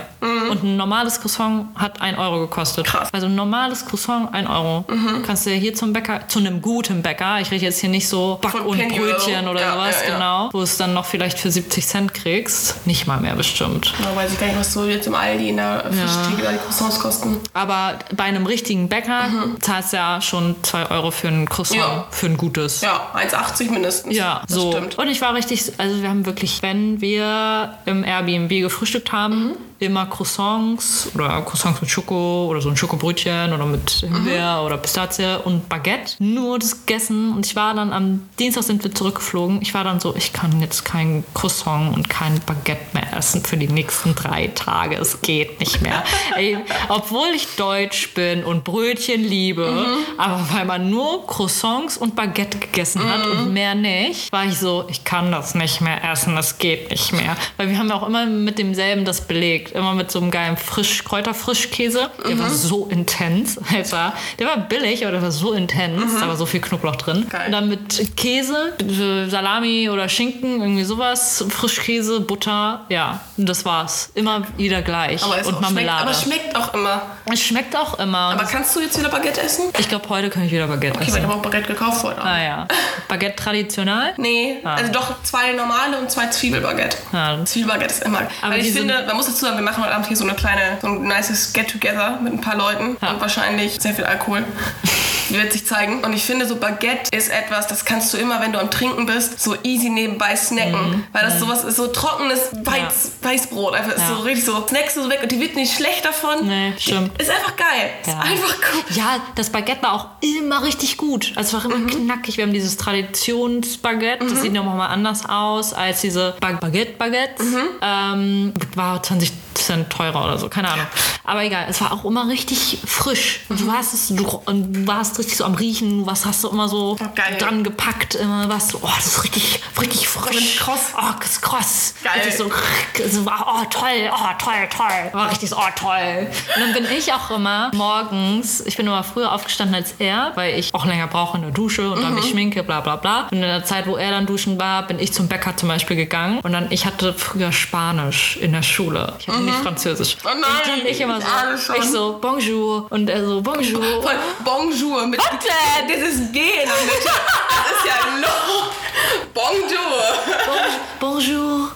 Und ein normales Croissant hat 1 Euro gekostet. Mhm. Krass. Mhm. Also ein normales Croissant 1 Euro. Kannst du hier zum Bäcker, zu einem guten Bäcker, ich rede jetzt hier nicht so Back- Von und Penny Brötchen oder. Ja, sowas, ja, ja. genau. Wo es dann noch vielleicht für 70 Cent kriegst. Nicht mal mehr bestimmt. Ja, weiß ich gar nicht, was so jetzt im Aldi in der Fischtheke da die Croissants kosten. Aber bei einem richtigen Bäcker zahlst du ja schon 2 Euro für ein Croissant, Ja. für ein gutes. Ja, 1,80 mindestens. Ja, das so. stimmt. Und ich war richtig, also wir haben wirklich, wenn wir im Airbnb gefrühstückt haben, immer Croissants oder Croissants mit Schoko oder so ein Schokobrötchen oder mit Himbeer oder Pistazie und Baguette. Nur das gegessen und ich war dann am Dienstag sind wir zurückgeflogen. Ich war dann so, ich kann jetzt kein Croissant und kein Baguette mehr essen für die nächsten drei Tage. Es geht nicht mehr. (laughs) Ey, obwohl ich deutsch bin und Brötchen liebe, aber weil man nur Croissants und Baguette gegessen hat und mehr nicht, war ich so, ich kann das nicht mehr essen, das geht nicht mehr. Weil wir haben ja auch immer mit demselben das belegt. Immer mit so einem geilen Frisch, Kräuterfrischkäse. Der war so intens, Alter. Der war billig, aber der war so intens. Da war so viel Knoblauch drin. Geil. Und dann mit Käse, äh, Salami oder Schinken, irgendwie sowas. Frischkäse, Butter, ja. Und das war's. Immer wieder gleich. Aber es und auch schmeckt, Marmelade. aber es schmeckt auch immer. es schmeckt auch immer. Aber kannst du jetzt wieder Baguette essen? ich glaube, heute kann ich wieder Baguette Okay, weil ich essen. habe auch Baguette gekauft heute. Ah ja. Baguette traditional? Nee, also doch zwei normale und zwei Zwiebelbaguette. Ja. Zwiebelbaguette ist immer. Aber ich finde, man muss dazu sagen, wir machen heute Abend hier so eine kleine, so ein nices Get-Together mit ein paar Leuten Ja. und wahrscheinlich sehr viel Alkohol. Wird sich zeigen. Und ich finde, so Baguette ist etwas, das kannst du immer, wenn du am Trinken bist, so easy nebenbei snacken. Mhm. Weil das sowas ist so trockenes Weiz, Weißbrot. Einfach ist Ja. so richtig so, snackst du so weg und die wird nicht schlecht davon. Nee, stimmt. Ist einfach geil. Ja. Ist einfach gut. Ja, das Baguette war auch immer richtig gut. Also es war immer Mhm. knackig. Wir haben dieses Traditionsbaguette. Das sieht nochmal anders aus als diese Ba- Baguette-Baguettes. Mhm. Ähm, war 20 Cent teurer oder so, keine Ahnung. Aber egal, es war auch immer richtig frisch. Und Mhm. du warst, es, du, und du warst richtig so am Riechen. Was hast du immer so Oh, geil. dran gepackt? Immer warst du, oh, das ist richtig, richtig frisch. kross. Oh, das ist kross. Geil. Richtig so, so, oh, toll, oh, toll, toll. War richtig so, oh, toll. Und dann bin ich auch immer morgens, ich bin immer früher aufgestanden als er, weil ich auch länger brauche in der Dusche und Mhm. dann mich schminke, bla bla bla. Und in der Zeit, wo er dann duschen war, bin ich zum Bäcker zum Beispiel gegangen. Und dann, ich hatte früher Spanisch in der Schule. Ich hatte nicht Französisch. Oh nein, und dann ich immer ich ahne so, ich so, bonjour. Und er so, bonjour. (laughs) Voll Bonjour mit denn? dieses G in der Mitte. Das ist ja low. Bonjour. Bonjour.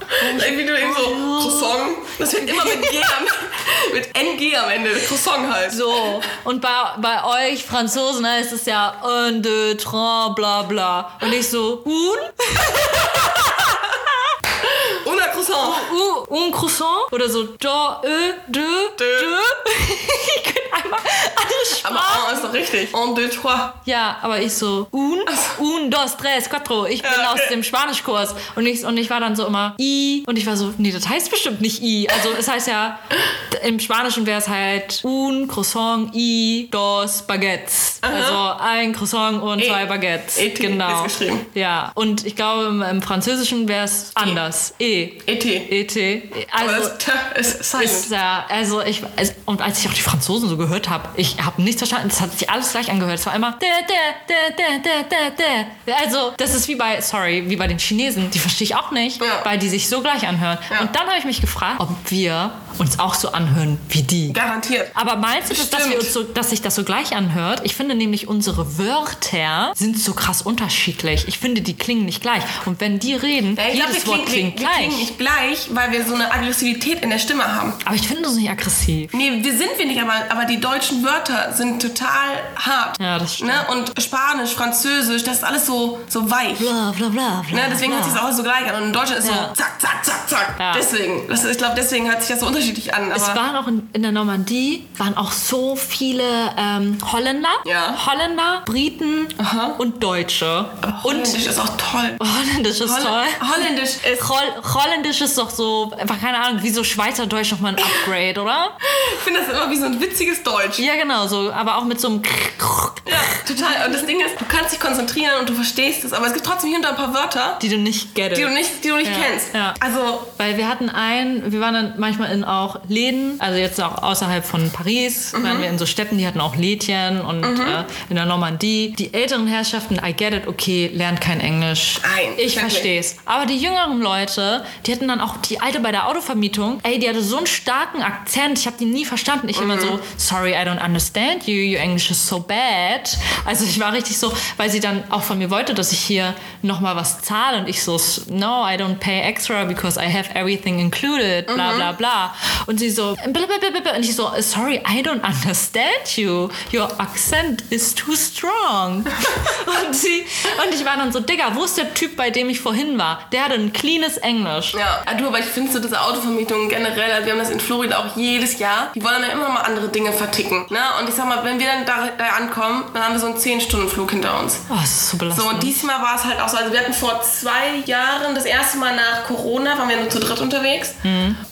Wie du eben so Croissant. Das wird immer mit G am, mit NG am Ende. Croissant halt. So, und bei, bei euch Franzosen heißt es ja un, deux, trois, bla bla. Und ich so, un? (laughs) Croissant. Uh, un croissant? Oder so, da, ö, de, de. (laughs) ich kann einfach alles Aber Sprachen. oh, ist doch richtig. Un, deux, trois. Ja, aber ich so, un, un, dos, tres, cuatro. Ich bin Ja, aus okay. dem Spanischkurs. Und ich, und ich war dann so immer, i. Und ich war so, nee, das heißt bestimmt nicht i. Also es heißt ja, im Spanischen wäre es halt un, croissant, i, dos, baguettes. Also ein Croissant und E. zwei Baguettes. E-T genau. ist geschrieben. Ja, und ich glaube, im, im Französischen wäre es anders. E. ET. E-T. Aber Also, das T ist (laughs) silent. ist ja, also ich, es- und als ich auch die Franzosen so gehört habe, ich habe nichts verstanden, es hat sich alles gleich angehört. Es war immer, also das ist wie bei, sorry, wie bei den Chinesen, die verstehe ich auch nicht, Ja. weil die sich so gleich anhören. Ja. Und dann habe ich mich gefragt, ob wir uns auch so anhören wie die. Garantiert. Aber meinst du, dass, dass, wir uns so, dass sich das so gleich anhört? Ich finde nämlich, unsere Wörter sind so krass unterschiedlich. Ich finde, die klingen nicht gleich. Und wenn die reden, Ja, jedes Wort klingen, klingt wir gleich. klingen gleich, weil wir so eine Aggressivität in der Stimme haben. Aber ich finde das nicht aggressiv. Nee, wir sind wir nicht, aber, aber die deutschen Wörter sind total hart. Ja, das stimmt. Ne? Und Spanisch, Französisch, das ist alles so, so weich. Bla, bla, bla, bla, Ne? Deswegen bla. hört sich das auch so gleich an. Und in Deutschland ist Ja. so zack, zack, zack, zack. Ja. Deswegen. Das, ich glaube, deswegen hört sich das so unterschiedlich an. Es Aber waren auch in, in der Normandie waren auch so viele ähm, Holländer, Ja. Holländer, Briten und Deutsche. Und Holländisch ist auch toll. Holländisch ist Holl toll. Holländisch (laughs) ist. Holl Holländisch ist doch so, einfach keine Ahnung, wie so Schweizerdeutsch nochmal ein Upgrade, oder? Ich finde das immer wie so ein witziges Deutsch. Ja, genau, so, aber auch mit so einem. Ja, total. Und das Ding ist, du kannst dich konzentrieren und du verstehst es, aber es gibt trotzdem hier und da ein paar Wörter, Die du nicht gettest. die du nicht, die du nicht Ja, kennst. ja. Also, Weil wir hatten ein, wir waren dann manchmal in auch Läden, also jetzt auch außerhalb von Paris, Mhm. waren wir in so Städten, die hatten auch Lädchen und äh, in der Normandie. Die älteren Herrschaften, I get it, okay, lernt kein Englisch. Nein, Ich verstehe es. Aber die jüngeren Leute, die hatten dann auch die alte bei der Autovermietung, ey, die hatte so einen starken Akzent, ich habe die nie verstanden. Ich immer Mhm. so, sorry, I don't understand you, your English is so bad. Also ich war richtig so, weil sie dann auch von mir wollte, dass ich hier nochmal was zahle und ich so, no, I don't pay extra because I have everything included, bla bla bla. Und sie so, blablabla. und ich so, sorry, I don't understand you. Your accent is too strong. (laughs) und, sie, und ich war dann so, Digga, wo ist der Typ, bei dem ich vorhin war? Der hatte ein cleanes Englisch. ja. Du, aber ich finde so diese Autovermietungen generell, also wir haben das in Florida auch jedes Jahr, die wollen dann immer mal andere Dinge verticken. Ne? Und ich sag mal, wenn wir dann da, da ankommen, dann haben wir so einen 10-Stunden-Flug hinter uns. Oh, das ist so belastend. So, und diesmal war es halt auch so, also wir hatten vor zwei Jahren, das erste Mal nach Corona, waren wir nur zu dritt unterwegs.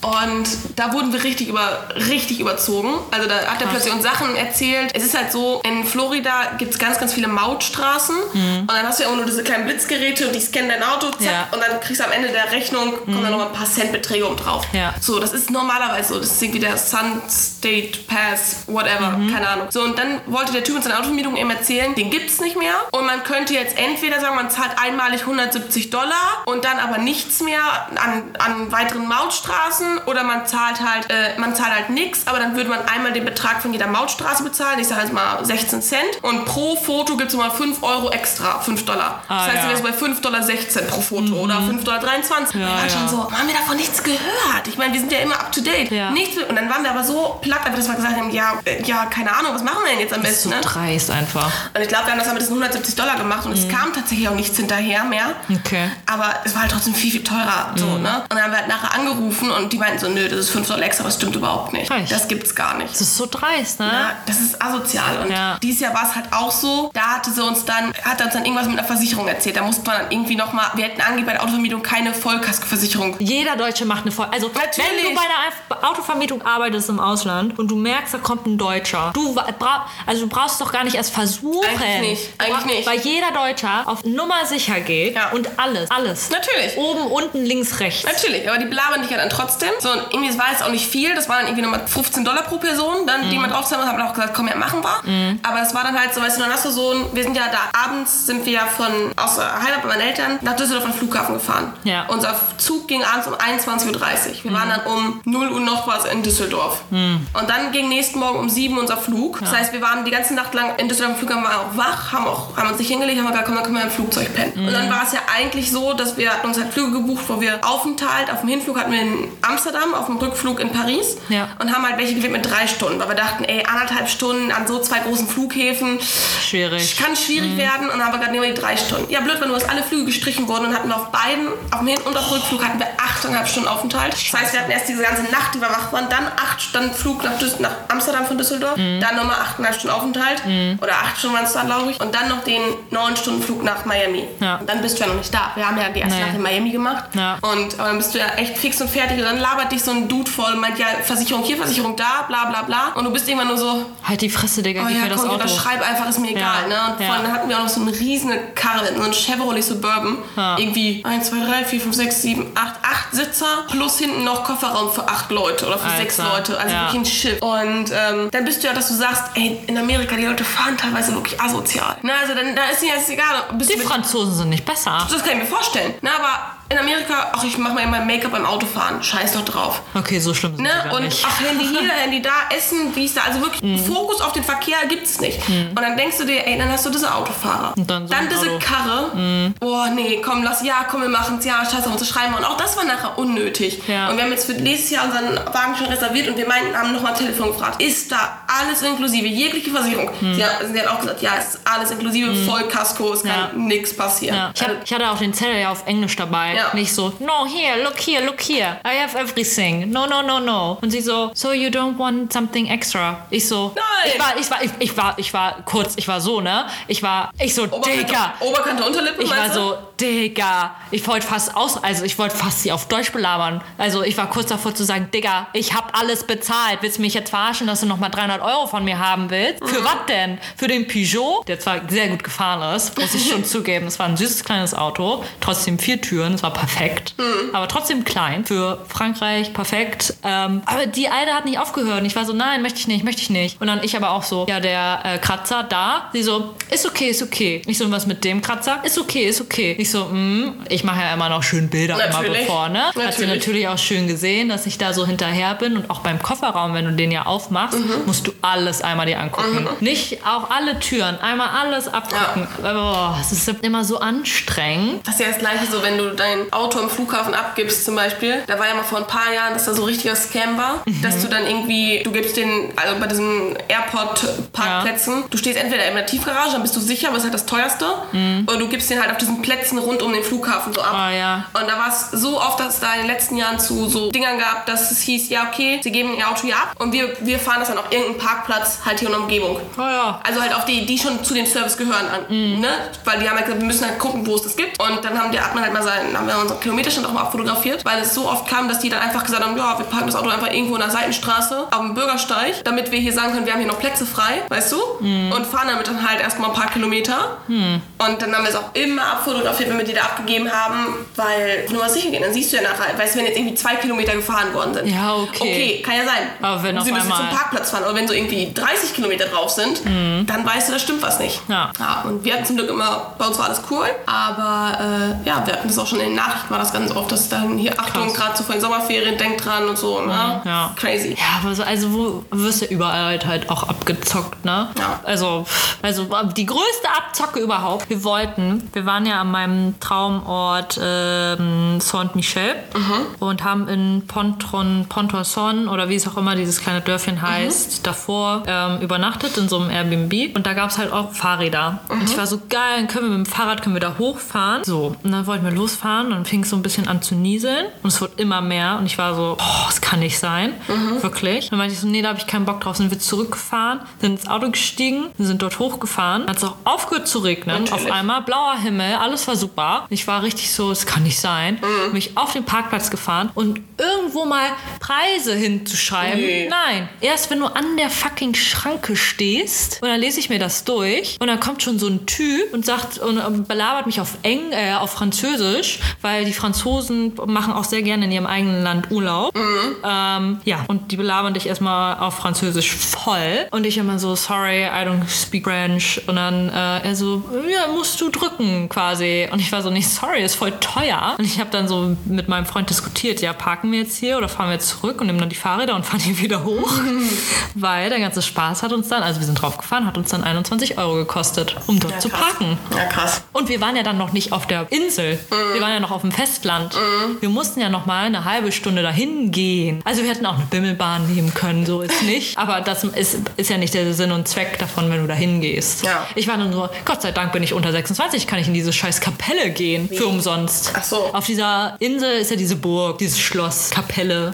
Und da wurden wir richtig, über, richtig überzogen. Also da hat er plötzlich uns Sachen erzählt. Es ist halt so, in Florida gibt es ganz, ganz viele Mautstraßen. Und dann hast du ja immer nur diese kleinen Blitzgeräte und die scannen dein Auto, zack. Ja. Und dann kriegst du am Ende der Rechnung, kommen dann nochmal ein paar Centbeträge oben drauf. Ja. So, das ist normalerweise so. Das ist irgendwie der Sun State Pass, whatever, keine Ahnung. So, und dann wollte der Typ uns seine Autovermietung eben erzählen, den gibt's nicht mehr. Und man könnte jetzt entweder sagen, man zahlt einmalig 170 Dollar und dann aber nichts mehr an, an weiteren Mautstraßen oder man zahlt halt, äh, man zahlt halt nichts, aber dann würde man einmal den Betrag von jeder Mautstraße bezahlen. Ich sage jetzt mal 16 Cent. Und pro Foto gibt's nochmal 5 Euro extra, 5 Dollar. Ah, das heißt, ja. du wärst bei 5,16 Dollar pro Foto oder 5,23 Dollar. waren ja. schon so, haben wir davon nichts gehört? Ich meine, wir sind ja immer up to date. Ja. Nichts. Und dann waren wir aber so platt, aber dass wir gesagt haben, ja, äh, ja, keine Ahnung, was machen wir denn jetzt am So besten? Ne? dreist einfach. Und ich glaube, wir haben das mit diesen 170 Dollar gemacht und es kam tatsächlich auch nichts hinterher mehr. Okay. Aber es war halt trotzdem viel, viel teurer. So, ne? Und dann haben wir halt nachher angerufen und die meinten so, nö, das ist 5 Dollar extra, aber das stimmt überhaupt nicht. Echt? Das gibt's gar nicht. Das ist so dreist, ne? Ja, das ist asozial. Und Ja. dieses Jahr war es halt auch so. Da hatte sie uns dann, hat uns dann irgendwas mit einer Versicherung erzählt. Da musste man dann irgendwie nochmal, wir hätten angegeben bei der Autovermietung keine Vollkaskoversicherung. Jeder Deutsche macht eine Voll. Also, Natürlich. wenn du bei einer Autovermietung arbeitest im Ausland und du merkst, da kommt ein Deutscher, du, also du brauchst doch gar nicht erst versuchen. Eigentlich nicht, eigentlich nicht. Weil jeder Deutscher auf Nummer sicher geht Ja. und alles, alles. Natürlich. Oben, unten, links, rechts. Natürlich, aber die belabern dich ja dann trotzdem. So, und irgendwie, es war jetzt auch nicht viel. Das waren dann irgendwie nochmal 15 Dollar pro Person, dann, Mhm. die man draufzahlen muss. Haben wir auch gesagt, komm, ja, machen wir. Aber es war dann halt so, weißt du, dann hast du so ein, wir sind ja da, abends sind wir ja von, aus der Heimat bei meinen Eltern nach Düsseldorf am Flughafen gefahren. Ja. Mhm. Unser Zug ging abends um 21.30 Uhr. Wir waren dann um 0 Uhr noch was in Düsseldorf. Und dann ging nächsten Morgen um 7 Uhr unser Flug. Das heißt, wir waren die ganze Nacht lang in Düsseldorf am Flughafen, waren auch wach, haben, auch, haben uns nicht hingelegt, haben gesagt, komm, dann können wir im Flugzeug pennen. Und Mhm. dann war es ja eigentlich so, dass wir hatten uns halt Flüge gebucht, wo wir Aufenthalt, auf dem Hinflug hatten wir in Amsterdam, auf dem Rückflug in Paris. Ja. Und haben halt welche gewählt mit drei Stunden, weil wir dachten, ey, anderthalb Stunden an so zwei großen Flughäfen, Schwierig. kann schwierig werden. Und dann haben wir gerade nehmen wir die drei Stunden. Ja, blöd, wenn nur dass alle Flüge gestrichen wurden und hatten wir auf beiden, auf dem Hin- und auf dem Rückflug hatten wir achteinhalb Stunden Aufenthalt. Das heißt, wir hatten erst diese ganze Nacht, die wir wach waren, dann acht Stunden Flug nach, Düs nach Amsterdam von Düsseldorf, Mhm. dann nochmal achteinhalb Stunden Aufenthalt oder acht Stunden waren es dann, glaube ich, und dann noch den neun Stunden Flug nach Miami. Ja. Und dann bist du ja noch nicht da. Wir haben ja die erste Nee. Nacht in Miami gemacht Ja. und aber dann bist du ja echt fix und fertig und dann labert dich so ein Dude voll und meint, ja, Versicherung hier, Versicherung da, bla bla bla und du bist irgendwann nur so, Halt die Fresse, Digga, Oh ja, mir das komm, Auto. unterschreib einfach, ist mir egal. Ja, Ne? Und ja. vor allem, hatten wir auch noch so eine riesige Karre, so ein Chevrolet Suburban. Irgendwie 1, 2, 3, 4, 5, 6, 7, 8, 8 Sitzer plus hinten noch Kofferraum für 8 Leute oder für Alter, 6 Leute. Also ja. wirklich ein Schiff. Und ähm, dann bist du ja, dass du sagst, ey, in Amerika, die Leute fahren teilweise wirklich asozial. Na, also dann da ist dir jetzt egal. Die Franzosen sind nicht besser. das kann ich mir vorstellen. Na, aber in Amerika, ach, ich mache mir immer Make-up beim Autofahren. Scheiß doch drauf. Okay, so schlimm sind Ne? gar Und nicht. auch Handy hier, Handy da, Essen, wie es da. Also wirklich Mhm. Fokus auf den Verkehr gibt es nicht. Und dann denkst du dir, ey, dann hast du diese Autofahrer. Und dann so ein diese Auto. Mhm. Karre. Oh nee, komm, lass, ja, komm, wir machen's. Ja, scheiße, uns schreiben. wir. Und auch das war nachher unnötig. Ja. Und wir haben jetzt für nächstes Jahr unseren Wagen schon reserviert und wir meinten, haben nochmal Telefon gefragt. Ist da alles inklusive, jegliche Versicherung? Mhm. Sie, haben, sie hat auch gesagt, ja, ist alles inklusive, Vollkasko, es kann Ja. nichts passieren. Ja. Ich, hab, ich hatte auch den Zettel ja auf Englisch dabei. Ja. Nicht so, no, here, look here, look here. I have everything. No, no, no, no. Und sie so, so you don't want something extra. Ich so, Nein. Ich war, ich war, ich, ich war, ich war kurz, ich war so, ne? Ich war, ich so, Oberkante, Digga. Oberkante, Unterlippe, Ich war so, Digga, ich wollte fast aus, also ich wollte fast sie auf Deutsch belabern. Also ich war kurz davor zu sagen, Digga, ich hab alles bezahlt. Willst du mich jetzt verarschen, dass du nochmal 300 Euro von mir haben willst? Für Mhm. was denn? Für den Peugeot, der zwar sehr gut gefahren ist, muss ich schon (laughs) zugeben. Es war ein süßes kleines Auto, trotzdem vier Türen, war perfekt, Mhm. aber trotzdem klein. Für Frankreich perfekt. Ähm, aber die Alte hat nicht aufgehört. Und ich war so, nein, möchte ich nicht, möchte ich nicht. Und dann ich aber auch so, ja, der äh, Kratzer da, sie so, ist okay, ist okay. Ich so, was mit dem Kratzer? Ist okay, ist okay. Ich so, mm, ich mache ja immer noch schön Bilder immer Natürlich. bevor, ne? Hat sie Natürlich. natürlich auch schön gesehen, dass ich da so hinterher bin und auch beim Kofferraum, wenn du den ja aufmachst, Mhm. musst du alles einmal dir angucken. Nicht auch alle Türen, einmal alles abgucken. Boah, es ist immer so anstrengend. Das ist ja das gleiche so, wenn du dein Auto am Flughafen abgibst zum Beispiel. Da war ja mal vor ein paar Jahren, dass da so ein richtiger Scam war. Mhm. Dass du dann irgendwie, du gibst den, also bei diesen Airport-Parkplätzen, du stehst entweder in der Tiefgarage, dann bist du sicher, aber das ist halt das teuerste. Oder du gibst den halt auf diesen Plätzen rund um den Flughafen so ab. Ah, ja. Und da war es so oft, dass es da in den letzten Jahren zu so Dingern gab, dass es hieß, ja okay, sie geben ihr Auto hier ab und wir, wir fahren das dann auf irgendeinen Parkplatz halt hier in der Umgebung. Oh ja. Also halt auf die, die schon zu dem Service gehören an, ne? Weil die haben halt gesagt, wir müssen halt gucken, wo es das gibt. Und dann haben die, hat man halt mal seinen, haben wir unseren Kilometerstand auch mal abfotografiert, weil es so oft kam, dass die dann einfach gesagt haben, ja, wir parken das Auto einfach irgendwo in der Seitenstraße auf dem Bürgersteig, damit wir hier sagen können, wir haben hier noch Plätze frei, weißt du? Und fahren damit dann halt erstmal ein paar Kilometer. Und dann haben wir es auch immer abfotografiert, wenn wir die da abgegeben haben, weil nur was sicher gehen, dann siehst du ja nachher, weißt du, wenn jetzt irgendwie zwei Kilometer gefahren worden sind. Ja, okay. Okay, kann ja sein. Aber wenn Sie müssen zum Parkplatz fahren, aber wenn so irgendwie 30 Kilometer drauf sind, dann weißt du, da stimmt was nicht. Ja. ja. Und wir hatten zum Glück immer, bei uns war alles cool, aber äh, ja, wir hatten das auch schon in den Nachrichten war das ganz oft, dass dann hier, Achtung, gerade so vor den Sommerferien, denkt dran und so, ne? Ja. Crazy. Ja, aber so, also wo wirst du überall halt, auch abgezockt, ne? Ja. Also, also die größte Abzocke überhaupt. Wir wollten, wir waren ja an meinem Traumort ähm, Saint-Michel und haben in Pontron, Pontorson oder wie es auch immer dieses kleine Dörfchen heißt, davor ähm, übernachtet in so einem Airbnb und da gab es halt auch Fahrräder. Und ich war so geil, können wir mit dem Fahrrad können wir da hochfahren. So, und dann wollten wir losfahren und dann fing es so ein bisschen an zu nieseln und es wurde immer mehr und ich war so, oh, das kann nicht sein. Wirklich. Dann meinte ich so, nee, da habe ich keinen Bock drauf. Sind wir zurückgefahren, sind ins Auto gestiegen, sind dort hochgefahren. Hat es auch aufgehört zu regnen. Natürlich. Auf einmal blauer Himmel, alles war super. Ich war richtig so, es kann nicht sein. Mhm. Mich auf den Parkplatz gefahren und irgendwo mal Preise hinzuschreiben. Nee. Nein, erst wenn du an der fucking Schranke stehst und dann lese ich mir das durch und dann kommt schon so ein Typ und sagt und belabert mich auf Eng, äh, auf Französisch, weil die Franzosen machen auch sehr gerne in ihrem eigenen Land Urlaub. Ähm, ja, und die belabern dich erstmal auf Französisch voll. Und ich immer so, sorry, I don't speak French. Und dann äh, er so, ja, musst du drücken quasi. Und ich war so, nee, sorry, ist voll teuer. Und ich habe dann so mit meinem Freund diskutiert, ja, parken wir jetzt hier oder fahren wir jetzt zurück und nehmen dann die Fahrräder und (laughs) fahren die wieder hoch. (laughs) Weil der ganze Spaß hat uns dann, also wir sind drauf gefahren, hat uns dann 21 Euro gekostet, um dort zu krass. parken. Ja, krass. Und wir waren ja dann noch nicht auf der Insel. Wir waren ja noch auf dem Festland. Wir mussten ja noch mal eine halbe Stunde dahin gehen. Also wir hätten auch eine Bimmelbahn nehmen können, so ist nicht. (laughs) Aber das ist, ist ja nicht der Sinn und Zweck davon, wenn du dahin gehst. Ja. Ich war dann nur, Gott sei Dank bin ich unter 26, kann ich in diese scheiß Kapelle gehen. Für umsonst. Ach so. Auf dieser Insel ist ja diese Burg, dieses Schloss, Kapelle,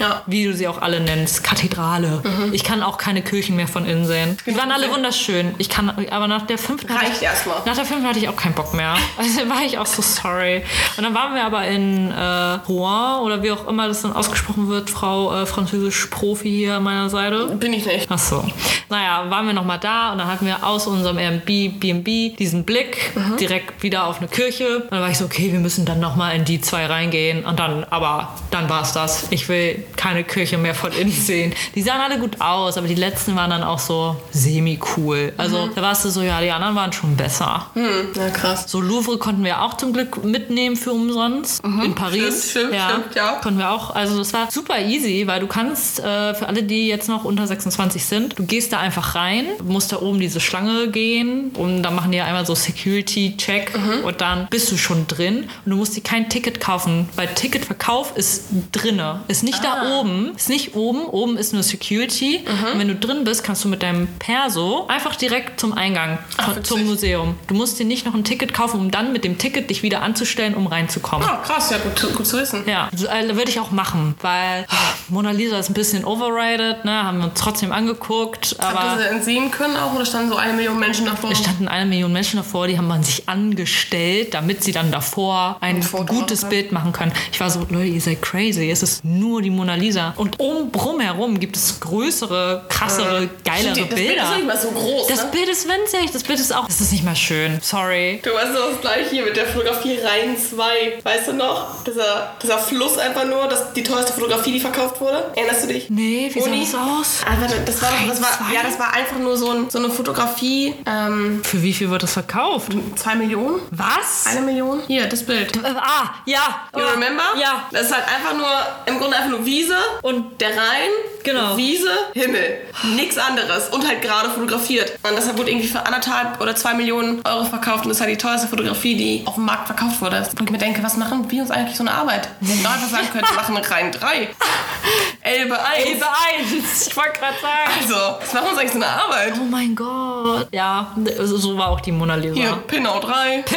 Ja. wie du sie auch alle nennst, Kathedrale. Mhm. Ich kann auch keine Kirchen mehr von innen sehen. Die waren alle wunderschön. Ich kann, aber nach der fünften Reicht ich- erstmal. nach der fünften hatte ich auch keinen Bock mehr. (laughs) Also war ich auch so sorry. Und dann waren wir aber in äh, Rouen oder wie auch immer das dann ausgesprochen wird, Frau äh, Französisch-Profi hier an meiner Seite. Bin ich nicht. Ach so. Naja, waren wir nochmal da und dann hatten wir aus unserem Airbnb diesen Blick direkt wieder auf eine Kirche. Und dann war ich so, okay, wir müssen dann nochmal in die zwei reingehen. Und dann, aber dann war es das. Ich will keine Kirche mehr von innen sehen. Die sahen alle gut aus, aber die letzten waren dann auch so semi-cool. Also da warst du so, ja, die anderen waren schon besser. Hm, ja, krass. So Louvre konnten wir auch zum Glück mitnehmen für umsonst. In Paris. Stimmt, stimmt, stimmt, ja. Konnten wir auch. Also das war super easy, weil du kannst, äh, für alle, die jetzt noch unter 26 sind, du gehst da einfach rein, musst da oben diese Schlange gehen und dann machen die ja einmal so Security-Check Mhm. und dann bist du schon drin und du musst dir kein Ticket kaufen, weil Ticketverkauf ist drinne. Ist nicht Ah. da oben, ist nicht oben, oben ist nur Security Mhm. und wenn du drin bist, kannst du mit deinem Perso einfach direkt zum Eingang von, witzig. zum Museum. Du musst dir nicht noch ein Ticket kaufen, um dann mit dem Ticket dich wieder anzustellen, um reinzukommen. Ah, krass, ja, gut, zu- gut zu wissen. Ja, so, äh, würde ich auch machen, weil ah, Mona Lisa ist ein bisschen overrated, ne? haben wir uns trotzdem angeguckt, Habt ihr sie entsehen können auch oder standen so eine Million Menschen davor? es standen eine Million Menschen davor, die haben man sich angestellt, damit sie dann davor ein gutes machen Bild machen können. Ich war so, Leute, ihr seid crazy, es ist nur die Mona Lisa. Und um drumherum gibt es größere, krassere, geilere Stimmt, das Bild Bilder. ist nicht mal so groß, das ne? Bild ist winzig, das Bild ist auch, das ist nicht mal schön, sorry. Du weißt doch das gleiche hier mit der Fotografie Rhein 2. Weißt du noch? Dieser, dieser Fluss einfach nur, das, die teuerste Fotografie, die verkauft wurde. Erinnerst du dich? Nee, wie sah Uni? das aus? Ah, warte, das war, das war, Rhein 2? ja, das war einfach nur so, ein, so eine Fotografie. Ähm, Für wie viel wird das verkauft? zwei Millionen? Was? Eine Million? Hier, das Bild. Äh, ah, ja. You ja, remember? Ja. Das ist halt einfach nur, im Grunde einfach nur Wiese Und der Rhein, Genau. Wiese, Himmel. Nichts anderes. Und halt gerade fotografiert. Und deshalb wurde irgendwie für anderthalb oder zwei Millionen Euro verkauft. Und das ist halt die teuerste Fotografie, die auf dem Markt verkauft wurde. Und ich mir denke, was machen wir uns eigentlich so eine Arbeit? Wir hätten einfach sagen können, wir machen Rhein 3. (laughs) Elbe 1. Elbe 1. Ich wollte gerade sagen. Also, was machen wir uns eigentlich so eine Arbeit? Oh mein Gott. Ja, so war auch die Mona Lisa. Hier, Pinau 3. (laughs)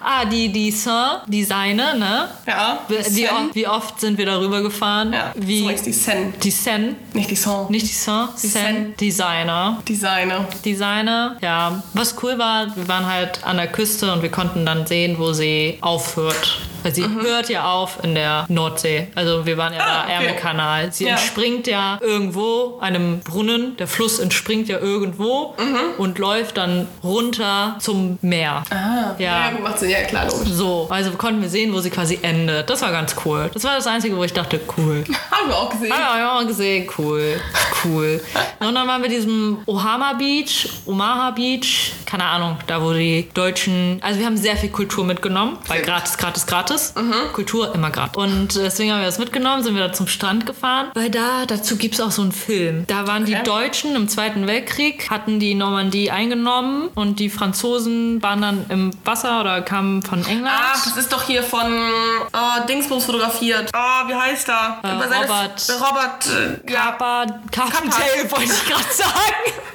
ah, die, die Saint, die seine, ne? Ja. Sen. oft, wie oft sind wir darüber gefahren? Ja, Wie, so die Sen. die Sen, Nicht die Song. nicht die Saint, Die Sen, Sen. Designer. Designer. Designer, ja. Was cool war, wir waren halt an der Küste und wir konnten dann sehen, wo sie aufhört. Weil sie hört ja auf in der Nordsee. Also wir waren ja Mhm. Ah, da, okay. Ärmelkanal. Sie Ja. entspringt ja irgendwo, einem Brunnen. Der Fluss entspringt ja irgendwo Mhm. und läuft dann runter zum Meer. Ah, Ja. ja gut, macht Sinn. Ja, klar, logisch. So, also konnten wir sehen, wo sie quasi endet. Das war ganz cool. Das war das Einzige, wo ich dachte, cool. (laughs) Haben wir auch gesehen. Ah, ja, ja, gesehen, cool. Cool. (laughs) Und dann waren wir diesem Ohama Beach, Omaha Beach, keine Ahnung, da wo die Deutschen, also wir haben sehr viel Kultur mitgenommen, weil gratis, gratis, gratis. Kultur immer gratis. Und deswegen haben wir das mitgenommen, sind wir da zum Strand gefahren, weil da, dazu gibt es auch so einen Film. Da waren die Okay. Deutschen im Zweiten Weltkrieg, hatten die Normandie eingenommen und die Franzosen waren dann im Wasser oder kamen von England. Ach, das ist doch hier von äh, Dingsbums fotografiert. Oh, wie heißt er? Äh, Robert- Robert. Äh, ja, Kappa, Carpentail (laughs) wollte ich gerade sagen.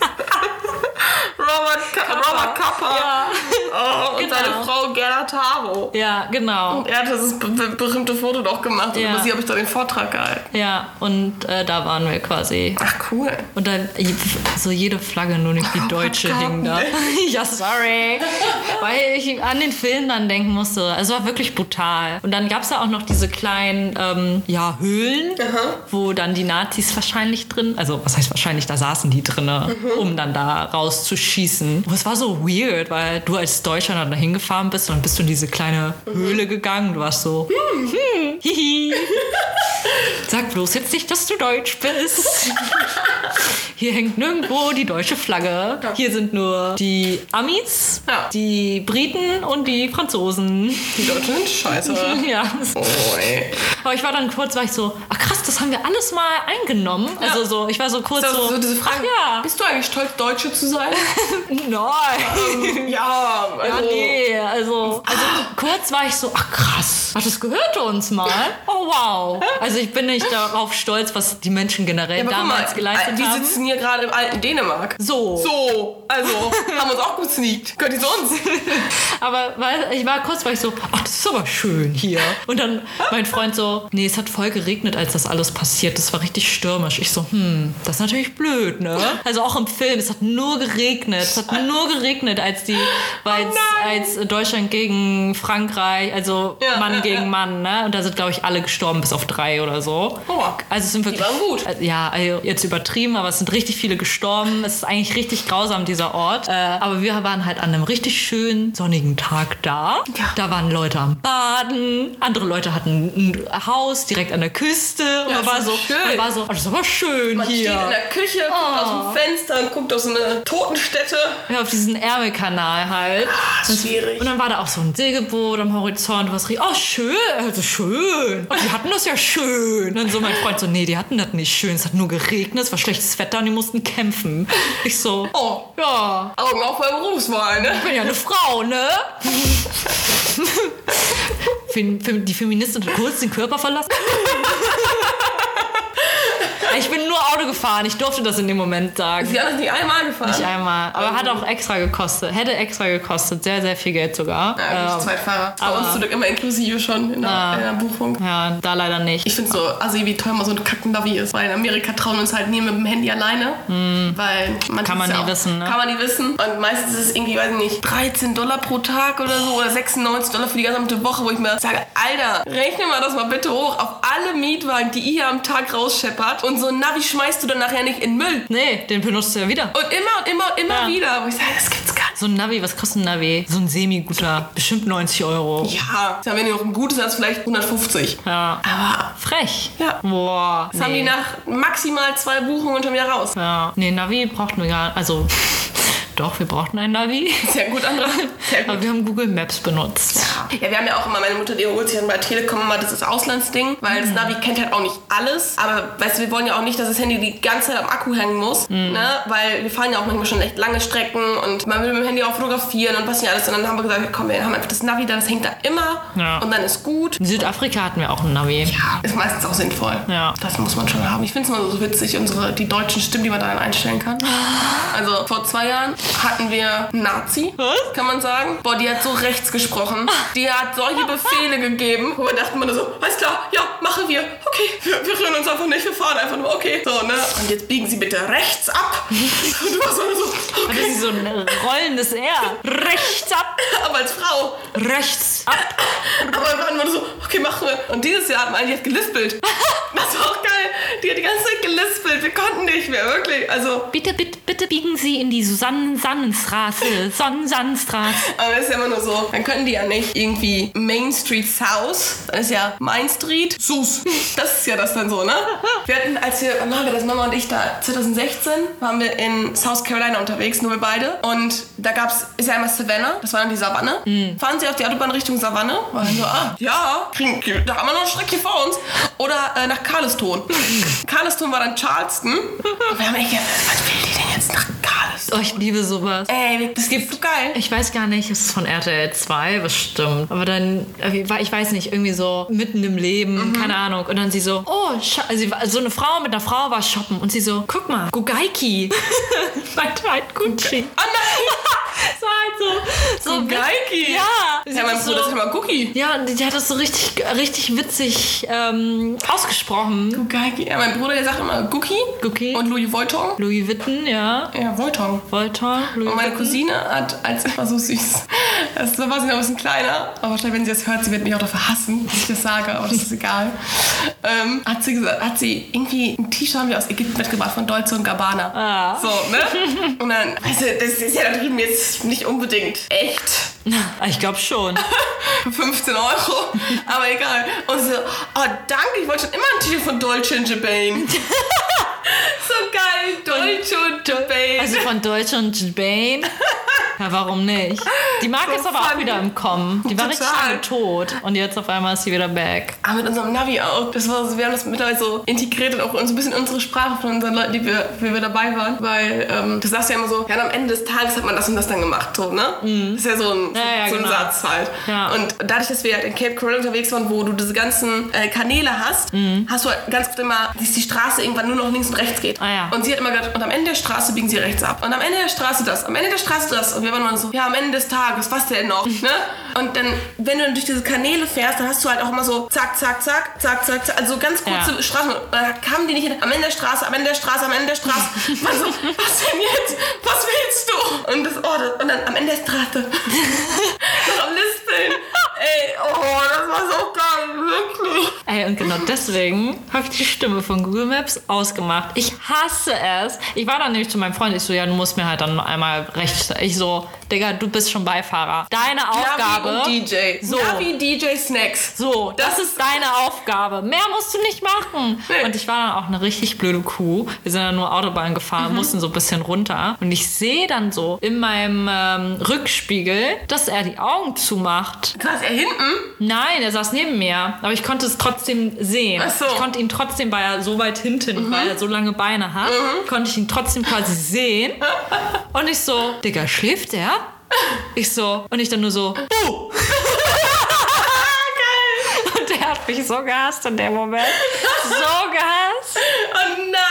(laughs) Robert, Ka Robert Kappa. Ja. (laughs) Oh, und Genau. seine Frau Gerda Taro. ja, genau. Und er hat be berühmte Foto doch gemacht. Und Ja. über sie habe ich doch den Vortrag gehalten. Ja, und äh, da waren wir quasi. Ach, cool. Und dann so jede Flagge, nur nicht die (laughs) deutsche Gott, hing da. (laughs) ja, sorry. Weil ich an den Film dann denken musste. Also es war wirklich brutal. Und dann gab es da auch noch diese kleinen ähm, ja, Höhlen, wo dann die Nazis wahrscheinlich drin, also was heißt wahrscheinlich, da saßen die drin, um dann da rauszuschießen. Und es war so weird, weil du als Deutscher dann da hingefahren bist und dann bist du in diese kleine Höhle gegangen. Du warst so, hm, (laughs) hihi. Sag bloß jetzt nicht, dass du deutsch bist. (laughs) Hier hängt nirgendwo die deutsche Flagge. Hier sind nur die Amis, Ja. die Briten und die Franzosen. Die Deutschen sind scheiße. (laughs) Ja. Oh, ey. Aber ich war dann kurz, war ich so, ach krass, das haben wir alles mal eingenommen. Also so, ich war so kurz So, so, so diese Frage. ach ja, Bist du eigentlich stolz, Deutsche zu sein? (laughs) nein. ja, Ja, also, nee, also, also kurz war ich so, ach krass, ach, das gehörte uns mal. Oh wow. Also ich bin nicht darauf stolz, was die Menschen generell guck damals mal, geleistet die haben. sitzen hier gerade im alten Dänemark. So. So, also haben uns auch gesneakt. Die zu uns? (laughs) Aber weil, ich war kurz, war ich so, ach, das ist aber schön hier. Und dann mein Freund so, nee, es hat voll geregnet, als das alles passiert. Das war richtig stürmisch. Ich so, hm, das ist natürlich blöd, ne? Also auch im Film, es hat nur geregnet. Es hat nur geregnet, als die, weil als Deutschland gegen Frankreich, also Ja, Mann ja, gegen ja. Mann, ne? Und da sind, glaube ich, alle gestorben, bis auf drei oder so. Oh. Also es sind wirklich. waren gut. Äh, Ja, also jetzt übertrieben, aber es sind richtig viele gestorben. Es ist eigentlich richtig grausam, dieser Ort. Äh, aber wir waren halt an einem richtig schönen sonnigen Tag da. Da waren Leute am Baden, andere Leute hatten ein Haus direkt an der Küste. Und Ja, man war so, schön. man war so, oh, das ist aber schön Man hier. steht in der Küche, guckt aus dem Fenster und guckt auf so eine Totenstätte. Ja, auf diesen Ärmelkanal halt. Ah, schwierig. Und dann war da auch so ein Segelboot am Horizont, was richtig, oh schön, also schön. Und die hatten das ja schön. Und dann so mein Freund so, nee, die hatten das nicht schön. Es hat nur geregnet, es war schlechtes Wetter und die mussten kämpfen. Ich so, Oh, ja, Augen auf bei Berufswahl, ne? ich bin ja eine Frau, ne? (laughs) Die Feministin hat kurz den Körper verlassen. Ich bin nur Auto gefahren, ich durfte das in dem Moment sagen. Sie haben das nicht einmal gefahren. Nicht einmal. Aber hat auch extra gekostet. Hätte extra gekostet. Sehr, sehr viel Geld sogar. Ja, Ähm, Zweitfahrer. Bei aber- uns zum Glück immer inklusive schon in der, in der Buchung. ja, da leider nicht. Ich finde so assi, wie teuer mal so ein Kacken-Navi ist. Weil in Amerika trauen wir uns halt nie mit dem Handy alleine. Weil man Hm. Kann man ja nie auch, wissen, ne? Kann man nie wissen. Und meistens ist es irgendwie, weiß ich nicht, 13 Dollar pro Tag oder so. Oder 96 Dollar für die gesamte Woche, wo ich mir sage, Alter, rechne mal das mal bitte hoch auf alle Mietwagen, die ihr am Tag rausscheppert. Und so ein Navi schmeißt du dann nachher nicht in Müll. Nee, den benutzt du ja wieder. Und immer und immer und immer Ja. wieder. Wo ich sage, das gibt's gar nicht. So ein Navi, was kostet ein Navi? So ein semi-guter. Bestimmt 90 Euro. Ja, wenn ihr noch ein gutes hast, vielleicht 150. Ja. Aber Frech. Ja. Boah. das haben die nach maximal zwei Buchungen schon wieder raus. Ja. Nee, Navi brauchten wir gar Also, doch, wir brauchten ein Navi. Sehr gut, Andra. Sehr gut. Aber wir haben Google Maps benutzt. Ja, wir haben ja auch immer, meine Mutter, die holt sich dann bei Telekom immer dieses Auslandsding, weil das Navi kennt halt auch nicht alles. Aber weißt du, wir wollen ja auch nicht, dass das Handy die ganze Zeit am Akku hängen muss, ne? Weil wir fahren ja auch manchmal schon echt lange Strecken und man will mit dem Handy auch fotografieren und was nicht alles. Und dann haben wir gesagt, komm, wir haben einfach das Navi da, das hängt da immer Ja. und dann ist gut. In Südafrika hatten wir auch ein Navi. Ja, ist meistens auch sinnvoll. Ja. Das muss man schon haben. Ich finde es immer so witzig, unsere, die deutschen Stimmen, die man da einstellen kann. Also vor zwei Jahren hatten wir einen Nazi, Was? kann man sagen. Boah, die hat so rechts gesprochen. Die hat solche Befehle gegeben, wo wir dachten nur so, alles klar, ja, machen wir. Okay, wir, wir rühren uns einfach nicht, wir fahren einfach nur, okay. So, ne? Und jetzt biegen Sie bitte rechts ab. (laughs) Und du warst immer so, okay. sie so ein rollendes R. Rechts ab, Aber als Frau. rechts ab. Aber wir waren immer so, okay, machen wir. Und dieses Jahr hat man eigentlich gelispelt. (laughs) Das war auch geil. Die hat die ganze Zeit gelispelt. Wir konnten nicht mehr, wirklich. Also, Bitte, bitte, bitte biegen Sie in die Susanne-Sannenstraße. Sonnensannenstraße. aber das ist ja immer nur so. Dann können die ja nicht irgendwie Main Street South, dann ist ja Main Street Sus. Das ist ja das dann so, ne? Wir hatten, als wir, wann waren wir das, Mama und ich da, 2016, waren wir in South Carolina unterwegs, nur wir beide. Und da gab's, ist ja einmal Savannah, das war dann die Savanne. Fahren sie auf die Autobahn Richtung Savanne, war dann so, ah, ja, kriegen, da haben wir noch eine Strecke vor uns. Oder äh, nach Carleston. Carleston war dann Charleston. Und wir haben echt gedacht, was will die denn Carleston? Oh, ich liebe sowas. Ey, das gibt so geil. Ich weiß gar nicht, ist es von RTL 2 bestimmt. Aber dann, äh, ich weiß nicht, irgendwie so mitten im Leben, keine Ahnung. Und dann sie so, oh, war- so eine Frau mit einer Frau war shoppen und sie so, guck mal, Gugaiki. (laughs) Meint halt Gucci. Ah nein! (laughs) So halt so, so Gugaiki? Ja. Sie Ja, mein Bruder so, ist immer Cookie. ja, und die hat das so richtig, richtig witzig ähm, ausgesprochen. Geige. Ja, mein Bruder, der sagt immer Cookie Cookie. und Louis Vuitton. Louis Vuitton, ja. Ja, Vuitton. Voltor, Louis Und meine. Cousine hat, als war so süß, das war sie noch ein bisschen kleiner, aber wahrscheinlich, wenn sie das hört, sie wird mich auch dafür hassen, dass ich das sage, aber das ist egal. Ähm, hat sie gesagt, hat sie irgendwie ein T-Shirt haben wir aus Ägypten mitgebracht von Dolce und Gabbana. Ah. So, ne? Und dann, du, das ist ja da drüben jetzt nicht unbedingt echt. Ich glaube schon. (laughs) Für 15 Euro, aber egal. Und sie so, oh danke, ich wollte schon immer ein T-Shirt von Dolce und Gabbana. (laughs) so geil, Dolce und Gabbana. Also von Deutsch und Bane. (laughs) Ja, warum nicht? Die Marke So ist aber auch funny. wieder im Kommen. Die war richtig Total. lange tot. Und jetzt auf einmal ist sie wieder back. Ah, mit unserem Navi auch. Das war so, wir haben das mittlerweile so integriert und auch so ein bisschen unsere Sprache von unseren Leuten, die wir, wie wir dabei waren. Weil ähm, du sagst ja immer so, ja, am Ende des Tages hat man das und das dann gemacht, so, ne? Das ist ja so ein, Ja, ja, so ein genau. Satz halt. Ja. Und dadurch, dass wir halt in Cape Coral unterwegs waren, wo du diese ganzen äh, Kanäle hast, Mhm. hast du halt ganz oft immer, dass die Straße irgendwann nur noch links und rechts geht. Ah. Und sie hat immer gesagt, und am Ende der Straße biegen sie rechts ab. Und am Ende der Straße das, am Ende der Straße das. Und wir waren immer so, ja, am Ende des Tages, was denn noch? ne? Und dann, wenn du dann durch diese Kanäle fährst, dann hast du halt auch immer so zack, zack, zack, zack, zack, zack. Also ganz kurze Ja. Straßen. Dann kamen die nicht. Am Ende der Straße, am Ende der Straße, am Ende der Straße. (laughs) Man so, was denn jetzt? Was willst du? Und, das, oh, das, und dann am Ende der Straße. (laughs) Noch am Lispeln. Ey, oh, das war so geil, wirklich. Ey, und genau deswegen habe ich die Stimme von Google Maps ausgemacht. Ich hasse es. Ich war dann nämlich zu meinem Freund, ich so, ja, du musst mir halt dann einmal rechts. Ich so, people Digga, du bist schon Beifahrer. Deine Aufgabe. Navi und DJ. So. Navi, DJ, Snacks. So, das, ist deine Aufgabe. Mehr musst du nicht machen. Nee. Und ich war dann auch eine richtig blöde Kuh. Wir sind dann nur Autobahn gefahren, Mhm. mussten so ein bisschen runter. Und ich sehe dann so in meinem ähm, Rückspiegel, dass er die Augen zumacht. Krass, er hinten? Nein, er saß neben mir. Aber ich konnte es trotzdem sehen. Ach so. Mhm. Ich konnte ihn trotzdem, weil er so weit hinten, weil er so lange Beine hat, konnte ich ihn trotzdem quasi sehen. (laughs) Und ich so, Digga, schläft er? Ich so, und ich dann nur so, uh. (laughs) Und der hat mich so gehasst in dem Moment. So gehasst. Oh nein.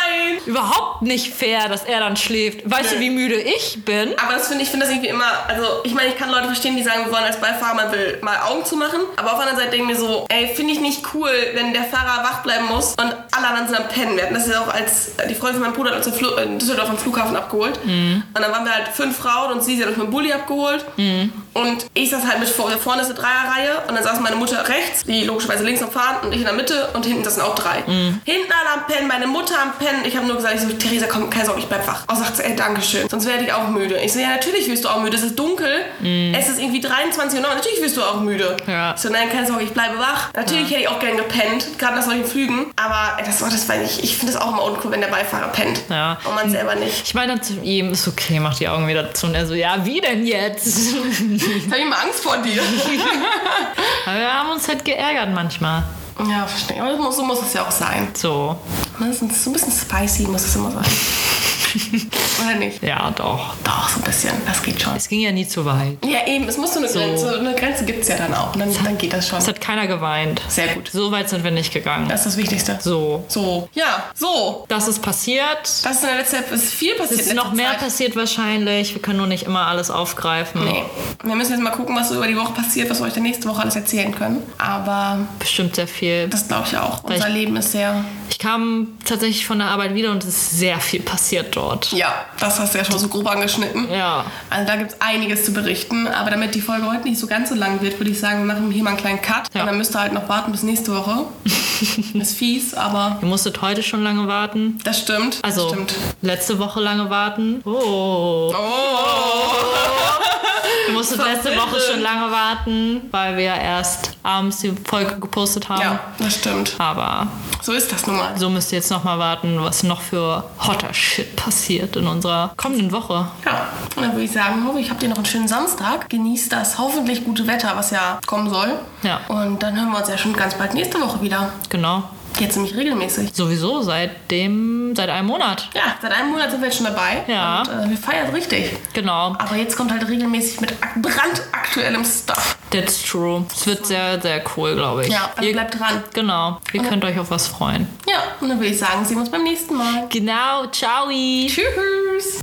Überhaupt nicht fair, dass er dann schläft. Weißt du, Nee. wie müde ich bin? Aber das finde ich, finde das irgendwie immer, also ich meine, ich kann Leute verstehen, die sagen, wir wollen als Beifahrer mal, will, mal Augen zumachen. Aber auf der anderen Seite denke ich mir so, ey, finde ich nicht cool, wenn der Fahrer wach bleiben muss und alle anderen sind am Pennen. Wir hatten das ja auch als, die Freundin von meinem Bruder hat uns in Düsseldorf am Flughafen abgeholt. Und dann waren wir halt fünf Frauen und sie, sie hat uns mit dem Bulli abgeholt. Und ich saß halt mit vor, vorne ist eine Dreierreihe und dann saß meine Mutter rechts, die logischerweise links am Fahren und ich in der Mitte und hinten saßen auch drei. Hinten alle am Pennen, meine Mutter am Pennen. Ich habe nur gesagt, ich so, Theresa, komm, keine Sorge, ich bleib wach. Und sagt sie, ey, Dankeschön, sonst werde ich auch müde. Ich so, ja, natürlich wirst du auch müde. Es ist dunkel, es ist irgendwie 23 Uhr, natürlich wirst du auch müde. Ja. Ich so, nein, keine Sorge, ich bleibe wach. Natürlich hätte ich auch gern gepennt, gerade nach solchen Flügen. Aber das, oh, das war nicht, ich finde das auch immer uncool, wenn der Beifahrer pennt. Ja. Und man selber nicht. Ich meine dann zu ihm, ist okay, mach die Augen wieder zu. Und er so, ja, wie denn jetzt? (laughs) Jetzt habe ich mal Angst vor dir. (laughs) Aber wir haben uns halt geärgert manchmal. ja, verstehe. Aber so muss es ja auch sein. So. Das ist so ein bisschen spicy muss es immer sein. (laughs) Oder nicht? Ja, doch. Doch, so ein bisschen. Das geht schon. Es ging ja nie zu weit. Ja, eben. Es muss so eine Grenze. Eine Grenze gibt es ja dann auch. Und dann, dann geht das schon. Es hat keiner geweint. Sehr gut. So weit sind wir nicht gegangen. Das ist das Wichtigste. So. So. Ja, so. Das ist passiert. Das ist in der letzten Zeit ist viel passiert. Es ist noch mehr Zeit. passiert wahrscheinlich. Wir können nur nicht immer alles aufgreifen. Nee. Wir müssen jetzt mal gucken, was so über die Woche passiert, was wir euch dann nächste Woche alles erzählen können. Aber Bestimmt sehr viel. das glaube ich auch. Unser Leben ist sehr. Ich kam tatsächlich von der Arbeit wieder und es ist sehr viel passiert dort. Ja, das hast du ja schon so grob angeschnitten. Ja. Also da gibt es einiges zu berichten. Aber damit die Folge heute nicht so ganz so lang wird, würde ich sagen, wir machen hier mal einen kleinen Cut. Ja. Und dann müsst ihr halt noch warten bis nächste Woche. (laughs) ist fies, aber Ihr musstet heute schon lange warten. das stimmt. Also das stimmt. letzte Woche lange warten. Oh. Oh. Du musstest letzte Woche schon lange warten, weil wir erst abends die Folge gepostet haben. Ja, das stimmt. Aber So ist das nun mal. so müsst ihr jetzt nochmal warten, was noch für hotter Shit passiert in unserer kommenden Woche. Ja, und dann würde ich sagen, hoffe ich, habt ihr noch einen schönen Samstag. Genießt das hoffentlich gute Wetter, was ja kommen soll. Ja. Und dann hören wir uns ja schon ganz bald nächste Woche wieder. Genau. Jetzt nämlich regelmäßig. Sowieso seit dem, seit einem Monat. Ja, seit einem Monat sind wir jetzt schon dabei. Ja. Und äh, wir feiern richtig. Genau. Aber jetzt kommt halt regelmäßig mit ak- brandaktuellem Stuff. That's true. Es wird sehr, sehr cool, glaube ich. Ja, also Ihr, bleibt dran. genau. Ihr könnt euch auf was freuen. Ja, und dann würde ich sagen, sehen wir uns beim nächsten Mal. Genau. Ciao. Tschüss.